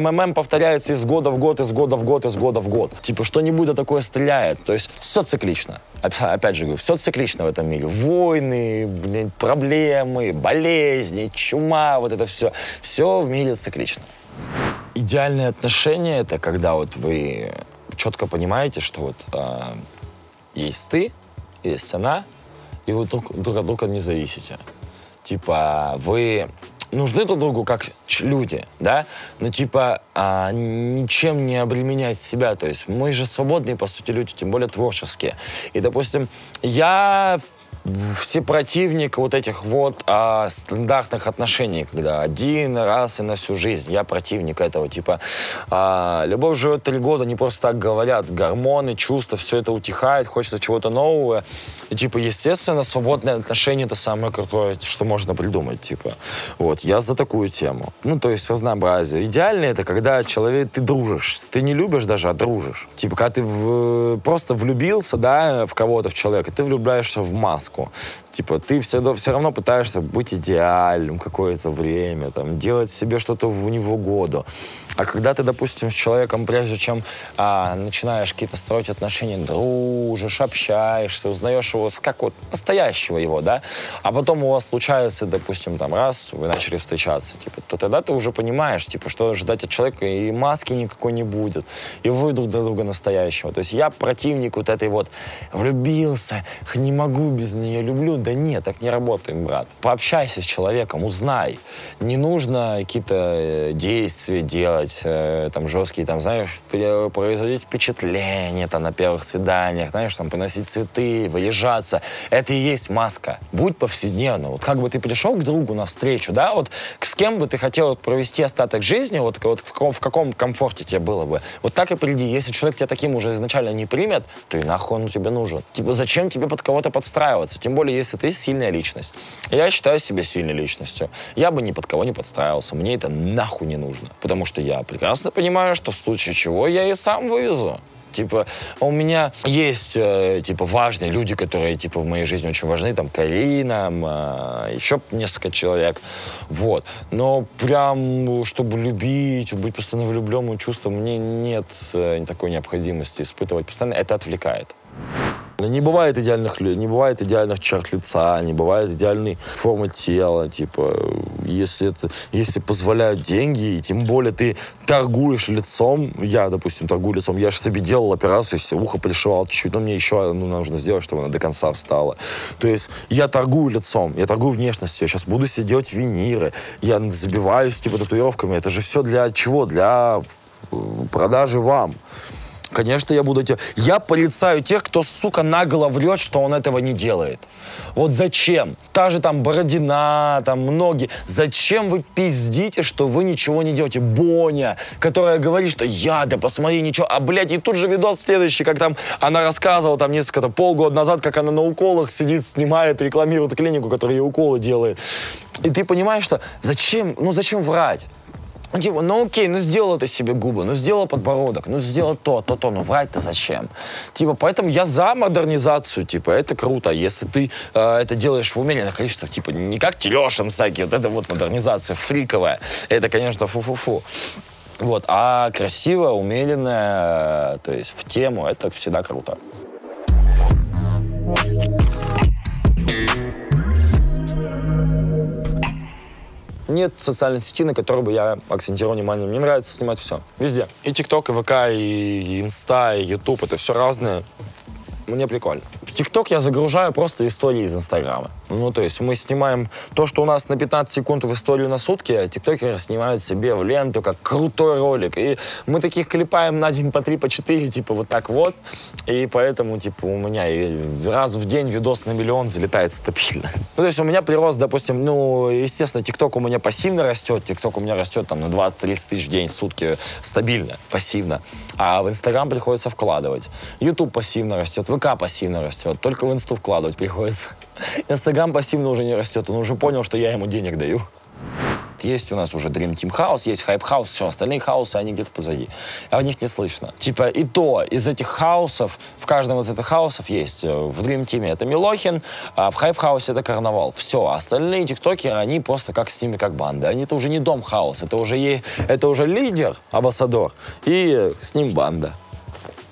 МММ повторяется из года в год, из года в год, из года в год. Типа что-нибудь да такое стреляет. То есть все циклично. Опять же говорю, все циклично в этом мире. Войны, блин, проблемы, болезни, чума, вот это все. Все в мире циклично. Идеальные отношения — это когда вот вы четко понимаете, что вот э, есть ты, есть она, и вы друг, друг от друга не зависите. Типа вы нужны друг другу как люди, да, но типа а, ничем не обременять себя. То есть мы же свободные, по сути, люди, тем более творческие. И, допустим, я все противник вот этих вот а, стандартных отношений, когда один раз и на всю жизнь. Я противник этого, типа, а, любовь живет три года, не просто так говорят, гормоны, чувства, все это утихает, хочется чего-то нового. И, типа, естественно, свободные отношения — это самое крутое, что можно придумать, типа. Вот, я за такую тему. Ну, то есть разнообразие. Идеально это, когда человек, ты дружишь, ты не любишь даже, а дружишь. Типа, когда ты в, просто влюбился, да, в кого-то, в человека, ты влюбляешься в маску маску. Типа, ты все, все равно пытаешься быть идеальным какое-то время, там, делать себе что-то в него году. А когда ты, допустим, с человеком, прежде чем а, начинаешь какие-то строить отношения, дружишь, общаешься, узнаешь его с как вот настоящего его, да, а потом у вас случается, допустим, там, раз, вы начали встречаться, типа, то тогда ты уже понимаешь, типа, что ожидать от человека, и маски никакой не будет, и вы друг для друга настоящего. То есть я противник вот этой вот влюбился, не могу без нее, люблю. Да нет, так не работает, брат. Пообщайся с человеком, узнай. Не нужно какие-то э, действия делать, э, там, жесткие, там, знаешь, производить впечатление, там, на первых свиданиях, знаешь, там, приносить цветы, выезжаться. Это и есть маска. Будь повседневно. Вот как бы ты пришел к другу на встречу, да, вот с кем бы ты хотел провести остаток жизни, вот, вот в, каком, в каком комфорте тебе было бы. Вот так и приди. Если человек тебя таким уже изначально не примет, то и нахуй он тебе нужен. Типа, зачем тебе под кого-то подстраиваться? Тем более, если ты сильная личность. Я считаю себя сильной личностью. Я бы ни под кого не подстраивался. Мне это нахуй не нужно. Потому что я прекрасно понимаю, что в случае чего я и сам вывезу. Типа, у меня есть, э, типа, важные люди, которые, типа, в моей жизни очень важны, там, Карина, э, еще несколько человек, вот. Но прям, чтобы любить, быть постоянно влюбленным чувством, мне нет э, такой необходимости испытывать постоянно, это отвлекает. Не бывает идеальных людей, не бывает идеальных черт лица, не бывает идеальной формы тела, типа, если это, если позволяют деньги, и тем более ты торгуешь лицом, я, допустим, торгую лицом, я же себе делал операцию, себе ухо пришивал чуть-чуть, но мне еще ну, нужно сделать, чтобы она до конца встала. То есть я торгую лицом, я торгую внешностью, я сейчас буду себе делать виниры, я забиваюсь, типа, татуировками, это же все для чего? Для э, продажи вам. Конечно, я буду тебе... Я порицаю тех, кто, сука, нагло врет, что он этого не делает. Вот зачем? Та же там Бородина, там многие. Зачем вы пиздите, что вы ничего не делаете? Боня, которая говорит, что я, да посмотри, ничего. А, блядь, и тут же видос следующий, как там она рассказывала там несколько, там, полгода назад, как она на уколах сидит, снимает, рекламирует клинику, которая ей уколы делает. И ты понимаешь, что зачем, ну зачем врать? Ну, типа, ну окей, ну сделал ты себе губы, ну сделал подбородок, ну сделал то, то, то, ну врать-то зачем? Типа, поэтому я за модернизацию, типа, это круто. Если ты э, это делаешь в умеренных количествах, типа, не как Терешин всякий, вот это вот модернизация фриковая, это, конечно, фу-фу-фу. Вот, а красиво, умеренная, то есть в тему, это всегда круто. Нет социальной сети, на которой бы я акцентировал внимание. Мне нравится снимать все. Везде. И ТикТок, и ВК, и Инста, и Ютуб. Это все разное. Мне прикольно. ТикТок я загружаю просто истории из Инстаграма. Ну, то есть мы снимаем то, что у нас на 15 секунд в историю на сутки, а тиктокеры снимают себе в ленту, как крутой ролик. И мы таких клепаем на день по три, по четыре, типа вот так вот. И поэтому, типа, у меня раз в день видос на миллион залетает стабильно. Ну, то есть у меня прирост, допустим, ну, естественно, тикток у меня пассивно растет, тикток у меня растет там на 20-30 тысяч в день, в сутки стабильно, пассивно. А в Инстаграм приходится вкладывать. Ютуб пассивно растет, ВК пассивно растет, только в Инсту вкладывать приходится. Инстаграм пассивно уже не растет, он уже понял, что я ему денег даю. Есть у нас уже Dream Team House, есть Hype House, все, остальные хаусы, они где-то позади. А о них не слышно. Типа и то, из этих хаусов, в каждом из этих хаусов есть, э, в Dream Team это Милохин, а в Hype House это Карнавал. Все, а остальные тиктокеры, они просто как с ними, как банда. Они это уже не Дом Хаус, это уже, е, это уже лидер, амбассадор, и с ним банда.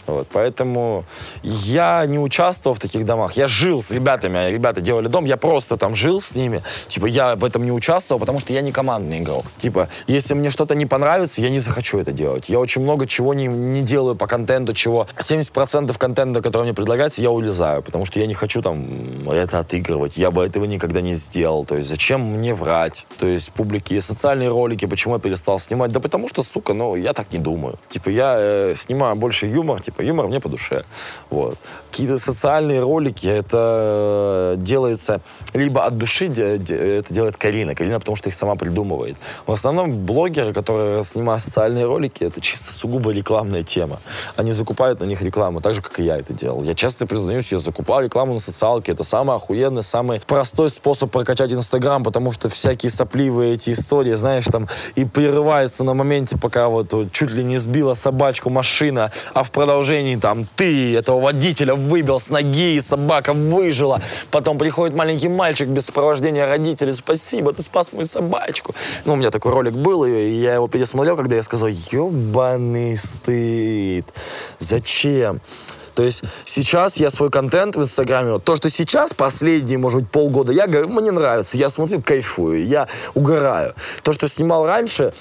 Вот, поэтому я не участвовал в таких домах. Я жил с ребятами, а ребята делали дом, я просто там жил с ними. Типа, я в этом не участвовал, потому что я не командный игрок. Типа, если мне что-то не понравится, я не захочу это делать. Я очень много чего не, не делаю по контенту, чего 70% контента, который мне предлагается, я улезаю, потому что я не хочу там это отыгрывать. Я бы этого никогда не сделал. То есть, зачем мне врать? То есть, публики, социальные ролики, почему я перестал снимать? Да потому что, сука, ну, я так не думаю. Типа, я э, снимаю больше юмор, типа, типа, юмор мне по душе. Вот. Какие-то социальные ролики, это делается либо от души, это делает Карина. Карина, потому что их сама придумывает. В основном блогеры, которые снимают социальные ролики, это чисто сугубо рекламная тема. Они закупают на них рекламу, так же, как и я это делал. Я часто признаюсь, я закупал рекламу на социалке. Это самый охуенный, самый простой способ прокачать Инстаграм, потому что всякие сопливые эти истории, знаешь, там и прерывается на моменте, пока вот чуть ли не сбила собачку машина, а в продолжении продолжении там ты этого водителя выбил с ноги, и собака выжила. Потом приходит маленький мальчик без сопровождения родителей. Спасибо, ты спас мою собачку. Ну, у меня такой ролик был, и я его пересмотрел, когда я сказал, ебаный стыд. Зачем? То есть сейчас я свой контент в Инстаграме, то, что сейчас, последние, может быть, полгода, я говорю, мне нравится, я смотрю, кайфую, я угораю. То, что снимал раньше,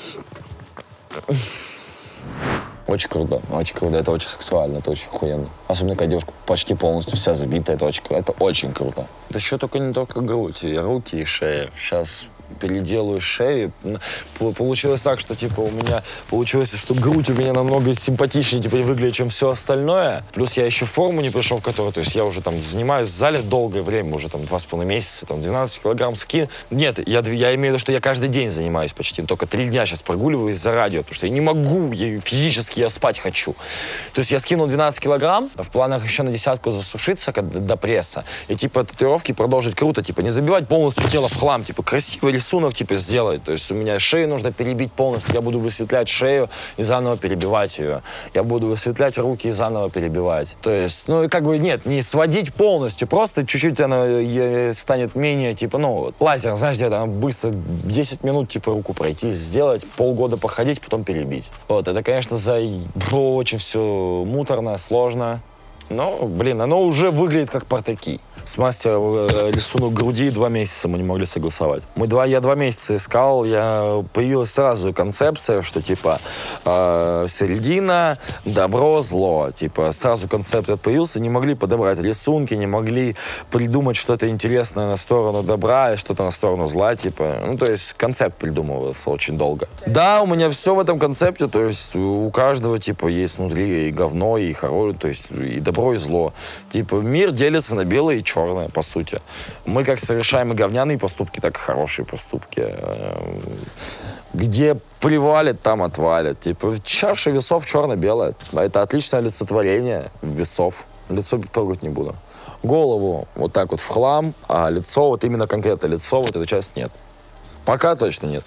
очень круто, очень круто. Это очень сексуально, это очень охуенно. Особенно, когда девушка почти полностью вся забита, это очень, это очень круто. Это еще только не только грудь, и руки, и шея. Сейчас переделаю шею. Получилось так, что типа у меня получилось, что грудь у меня намного симпатичнее типа выглядит, чем все остальное. Плюс я еще форму не пришел, в которой, то есть я уже там занимаюсь в зале долгое время, уже там два с половиной месяца, там 12 килограмм скин. Нет, я, я имею в виду, что я каждый день занимаюсь почти, только три дня сейчас прогуливаюсь за радио, потому что я не могу, я, физически я спать хочу. То есть я скинул 12 килограмм, в планах еще на десятку засушиться до пресса, и типа татуировки продолжить круто, типа не забивать полностью тело в хлам, типа красиво рисунок типа сделать. То есть у меня шею нужно перебить полностью. Я буду высветлять шею и заново перебивать ее. Я буду высветлять руки и заново перебивать. То есть, ну, как бы, нет, не сводить полностью, просто чуть-чуть она станет менее, типа, ну, вот, лазер, знаешь, где-то быстро 10 минут, типа, руку пройти, сделать, полгода походить, потом перебить. Вот, это, конечно, за очень все муторно, сложно. Но, блин, оно уже выглядит как портаки с мастером э, рисунок груди два месяца мы не могли согласовать. Мы два, я два месяца искал, я появилась сразу концепция, что типа э, середина, добро, зло. Типа сразу концепт появился, не могли подобрать рисунки, не могли придумать что-то интересное на сторону добра и что-то на сторону зла. Типа, ну то есть концепт придумывался очень долго. Да, у меня все в этом концепте, то есть у каждого типа есть внутри и говно, и хорошее, то есть и добро, и зло. Типа мир делится на белое и черное, по сути. Мы как совершаем и говняные поступки, так и хорошие поступки. Эм, где привалит, там отвалит. Типа чаша весов черно-белая. Это отличное олицетворение весов. Лицо трогать не буду. Голову вот так вот в хлам, а лицо, вот именно конкретно лицо, вот эта часть нет. Пока точно нет.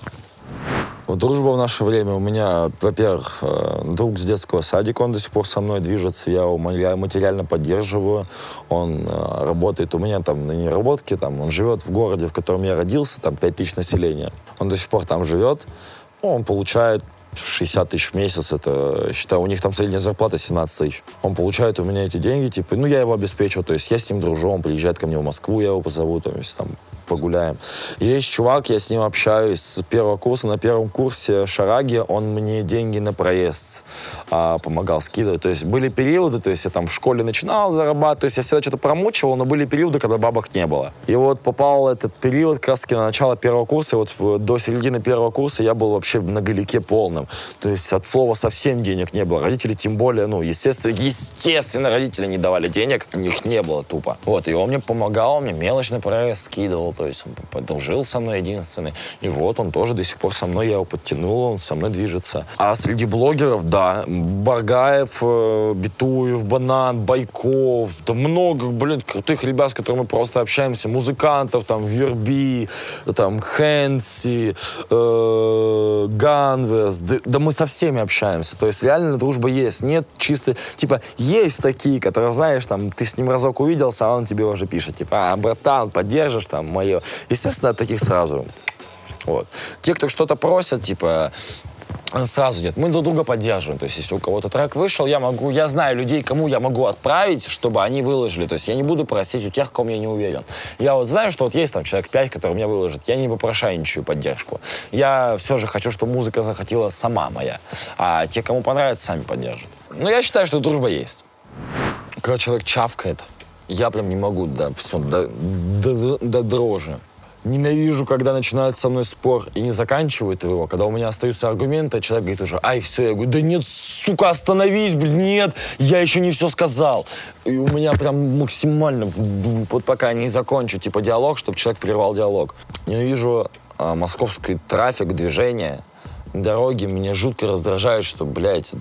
Дружба в наше время. У меня, во-первых, э, друг с детского садика, он до сих пор со мной движется, я его материально поддерживаю, он э, работает у меня там на неработке, там, он живет в городе, в котором я родился, там 5 тысяч населения, он до сих пор там живет, ну, он получает 60 тысяч в месяц, это, считаю, у них там средняя зарплата 17 тысяч. Он получает у меня эти деньги, типа, ну, я его обеспечу, то есть я с ним дружу, он приезжает ко мне в Москву, я его позову, то есть там погуляем. Есть чувак, я с ним общаюсь с первого курса. На первом курсе Шараги он мне деньги на проезд а, помогал скидывать. То есть были периоды, то есть я там в школе начинал зарабатывать, то есть я всегда что-то промучивал, но были периоды, когда бабок не было. И вот попал этот период как раз на начало первого курса, и вот до середины первого курса я был вообще на галике полном. То есть от слова совсем денег не было. Родители тем более, ну, естественно, естественно, родители не давали денег, у них не было тупо. Вот, и он мне помогал, мне мелочь на проезд скидывал, то есть он подружил со мной единственный. И вот он тоже до сих пор со мной, я его подтянул, он со мной движется. А среди блогеров, да, Баргаев, э, Битуев, Банан, Байков, да много, блин, крутых ребят, с которыми мы просто общаемся, музыкантов, там, Верби, там, Хэнси, э, Ганвес, да, мы со всеми общаемся, то есть реально дружба есть, нет чисто, типа, есть такие, которые, знаешь, там, ты с ним разок увиделся, а он тебе уже пишет, типа, а, братан, поддержишь, там, мое Естественно, от таких сразу. Вот. Те, кто что-то просят, типа, Сразу нет. Мы друг друга поддерживаем. То есть, если у кого-то трек вышел, я могу, я знаю людей, кому я могу отправить, чтобы они выложили. То есть, я не буду просить у тех, кому я не уверен. Я вот знаю, что вот есть там человек 5, который меня выложит. Я не попрошаю ничью поддержку. Я все же хочу, чтобы музыка захотела сама моя. А те, кому понравится, сами поддержат. Но я считаю, что дружба есть. Когда человек чавкает, я прям не могу, да, все, до, до, до дрожи. Ненавижу, когда начинают со мной спор и не заканчивают его. Когда у меня остаются аргументы, человек говорит уже, ай, все. Я говорю, да нет, сука, остановись, блин, нет, я еще не все сказал. И у меня прям максимально, вот пока не закончу, типа, диалог, чтобы человек прервал диалог. Ненавижу а, московский трафик, движение, дороги. Меня жутко раздражает, что, блядь,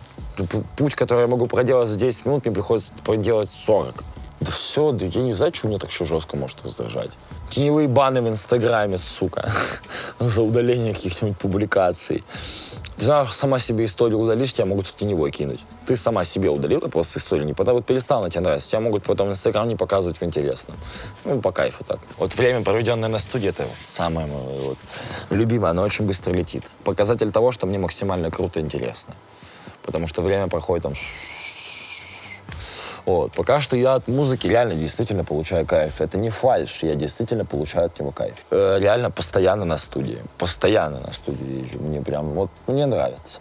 путь, который я могу проделать за 10 минут, мне приходится проделать 40. Да все, да я не знаю, что меня так еще жестко может раздражать. Теневые баны в Инстаграме, сука, за удаление каких-нибудь публикаций. Не знаю, сама себе историю удалишь, тебя могут в теневой кинуть. Ты сама себе удалила просто историю, не потому вот перестала тебе нравится. Тебя могут потом в Инстаграм не показывать в интересном. Ну, по кайфу так. Вот время, проведенное на студии, это вот самое вот, любимое, оно очень быстро летит. Показатель того, что мне максимально круто и интересно. Потому что время проходит там вот. Пока что я от музыки реально действительно получаю кайф. Это не фальш, я действительно получаю от него кайф. Э, реально постоянно на студии. Постоянно на студии езжу. Мне прям, вот, мне нравится.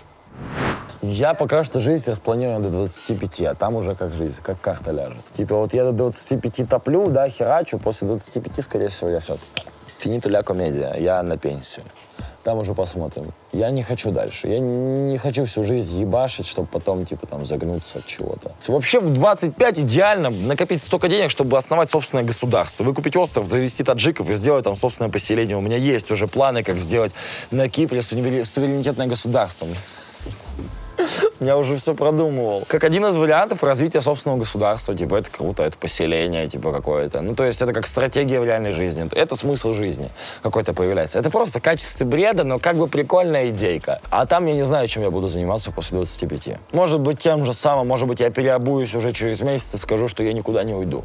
Я пока что жизнь распланирован до 25, а там уже как жизнь, как карта ляжет. Типа вот я до 25 топлю, да, херачу, после 25, скорее всего, я все. Финиту ля комедия, я на пенсию там уже посмотрим. Я не хочу дальше. Я не хочу всю жизнь ебашить, чтобы потом, типа, там, загнуться от чего-то. Вообще в 25 идеально накопить столько денег, чтобы основать собственное государство. Выкупить остров, завести таджиков и сделать там собственное поселение. У меня есть уже планы, как сделать на Кипре суверенитетное государство. Я уже все продумывал. Как один из вариантов развития собственного государства. Типа, это круто, это поселение, типа, какое-то. Ну, то есть, это как стратегия в реальной жизни. Это смысл жизни какой-то появляется. Это просто качество бреда, но как бы прикольная идейка. А там я не знаю, чем я буду заниматься после 25. Может быть, тем же самым, может быть, я переобуюсь уже через месяц и скажу, что я никуда не уйду.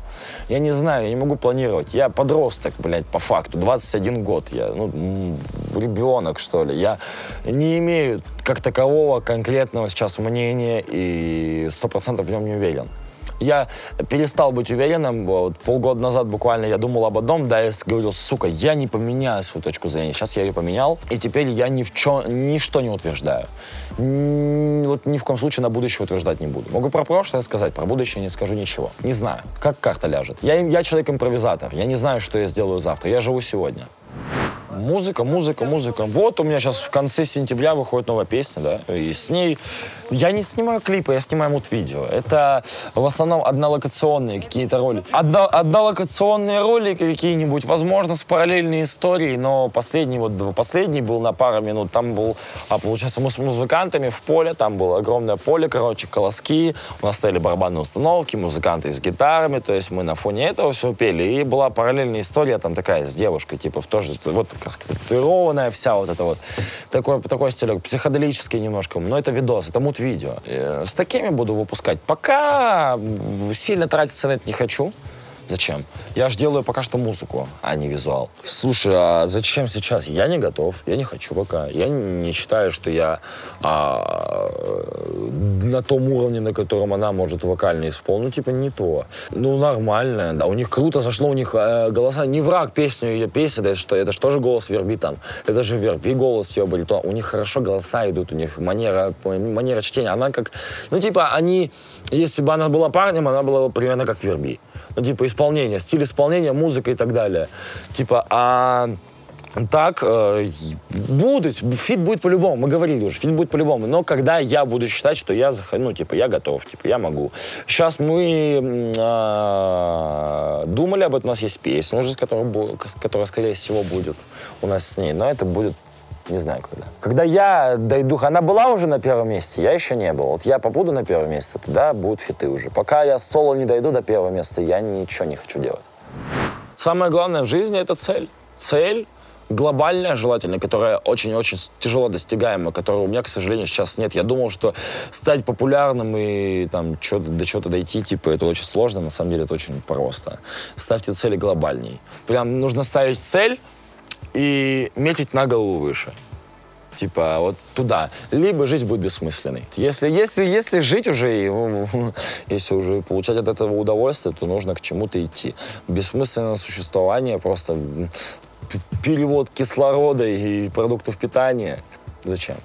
Я не знаю, я не могу планировать. Я подросток, блядь, по факту. 21 год. Я, ну, ребенок, что ли. Я не имею как такового конкретного сейчас мнения и сто процентов в нем не уверен. Я перестал быть уверенным. Вот, полгода назад буквально я думал об одном, да, я говорил, сука, я не поменяю свою точку зрения. Сейчас я ее поменял, и теперь я ни в чем, ничто не утверждаю. Вот ни в коем случае на будущее утверждать не буду. Могу про прошлое сказать, про будущее не скажу ничего. Не знаю, как карта ляжет. Я, я человек-импровизатор. Я не знаю, что я сделаю завтра. Я живу сегодня. Музыка, музыка, музыка. Вот у меня сейчас в конце сентября выходит новая песня, да, и с ней... Я не снимаю клипы, я снимаю мут-видео. Это в основном однолокационные какие-то ролики. Одно, однолокационные ролики какие-нибудь, возможно, с параллельной историей, но последний вот, последний был на пару минут. Там был, а, получается, мы с музыкантами в поле, там было огромное поле, короче, колоски, у нас стояли барабанные установки, музыканты с гитарами, то есть мы на фоне этого все пели. И была параллельная история там такая с девушкой, типа, в тоже, вот как татуированная вся вот эта вот. Такой, такой стилек, психоделический немножко. Но это видос, это мут-видео. Э, с такими буду выпускать. Пока сильно тратиться на это не хочу. Зачем? Я же делаю пока что музыку, а не визуал. Слушай, а зачем сейчас? Я не готов, я не хочу пока. Я не считаю, что я а, на том уровне, на котором она может вокально исполнить. Типа, не то. Ну, нормально, да. У них круто сошло, у них э, голоса. Не враг песню, ее песня, да, это, что, это же тоже голос верби там. Это же верби голос ее баритон. У них хорошо голоса идут, у них манера, манера чтения. Она как, ну, типа, они, если бы она была парнем, она была бы примерно как верби ну, типа, исполнение, стиль исполнения, музыка и так далее. Типа, а так, э, будут, фит будет по-любому, мы говорили уже, фит будет по-любому, но когда я буду считать, что я, ну, типа, я готов, типа, я могу. Сейчас мы э, думали об этом, у нас есть песня уже, которая, которая, скорее всего, будет у нас с ней, но это будет не знаю когда. Когда я дойду, она была уже на первом месте, я еще не был. Вот я побуду на первом месте, тогда будут фиты уже. Пока я соло не дойду до первого места, я ничего не хочу делать. Самое главное в жизни — это цель. Цель глобальная, желательно, которая очень-очень тяжело достигаема, которой у меня, к сожалению, сейчас нет. Я думал, что стать популярным и там что-то до чего-то дойти, типа, это очень сложно, на самом деле это очень просто. Ставьте цели глобальней. Прям нужно ставить цель, и метить на голову выше. Типа вот туда. Либо жизнь будет бессмысленной. Если, если, если жить уже, и, если уже получать от этого удовольствие, то нужно к чему-то идти. Бессмысленное существование, просто перевод кислорода и продуктов питания. Зачем?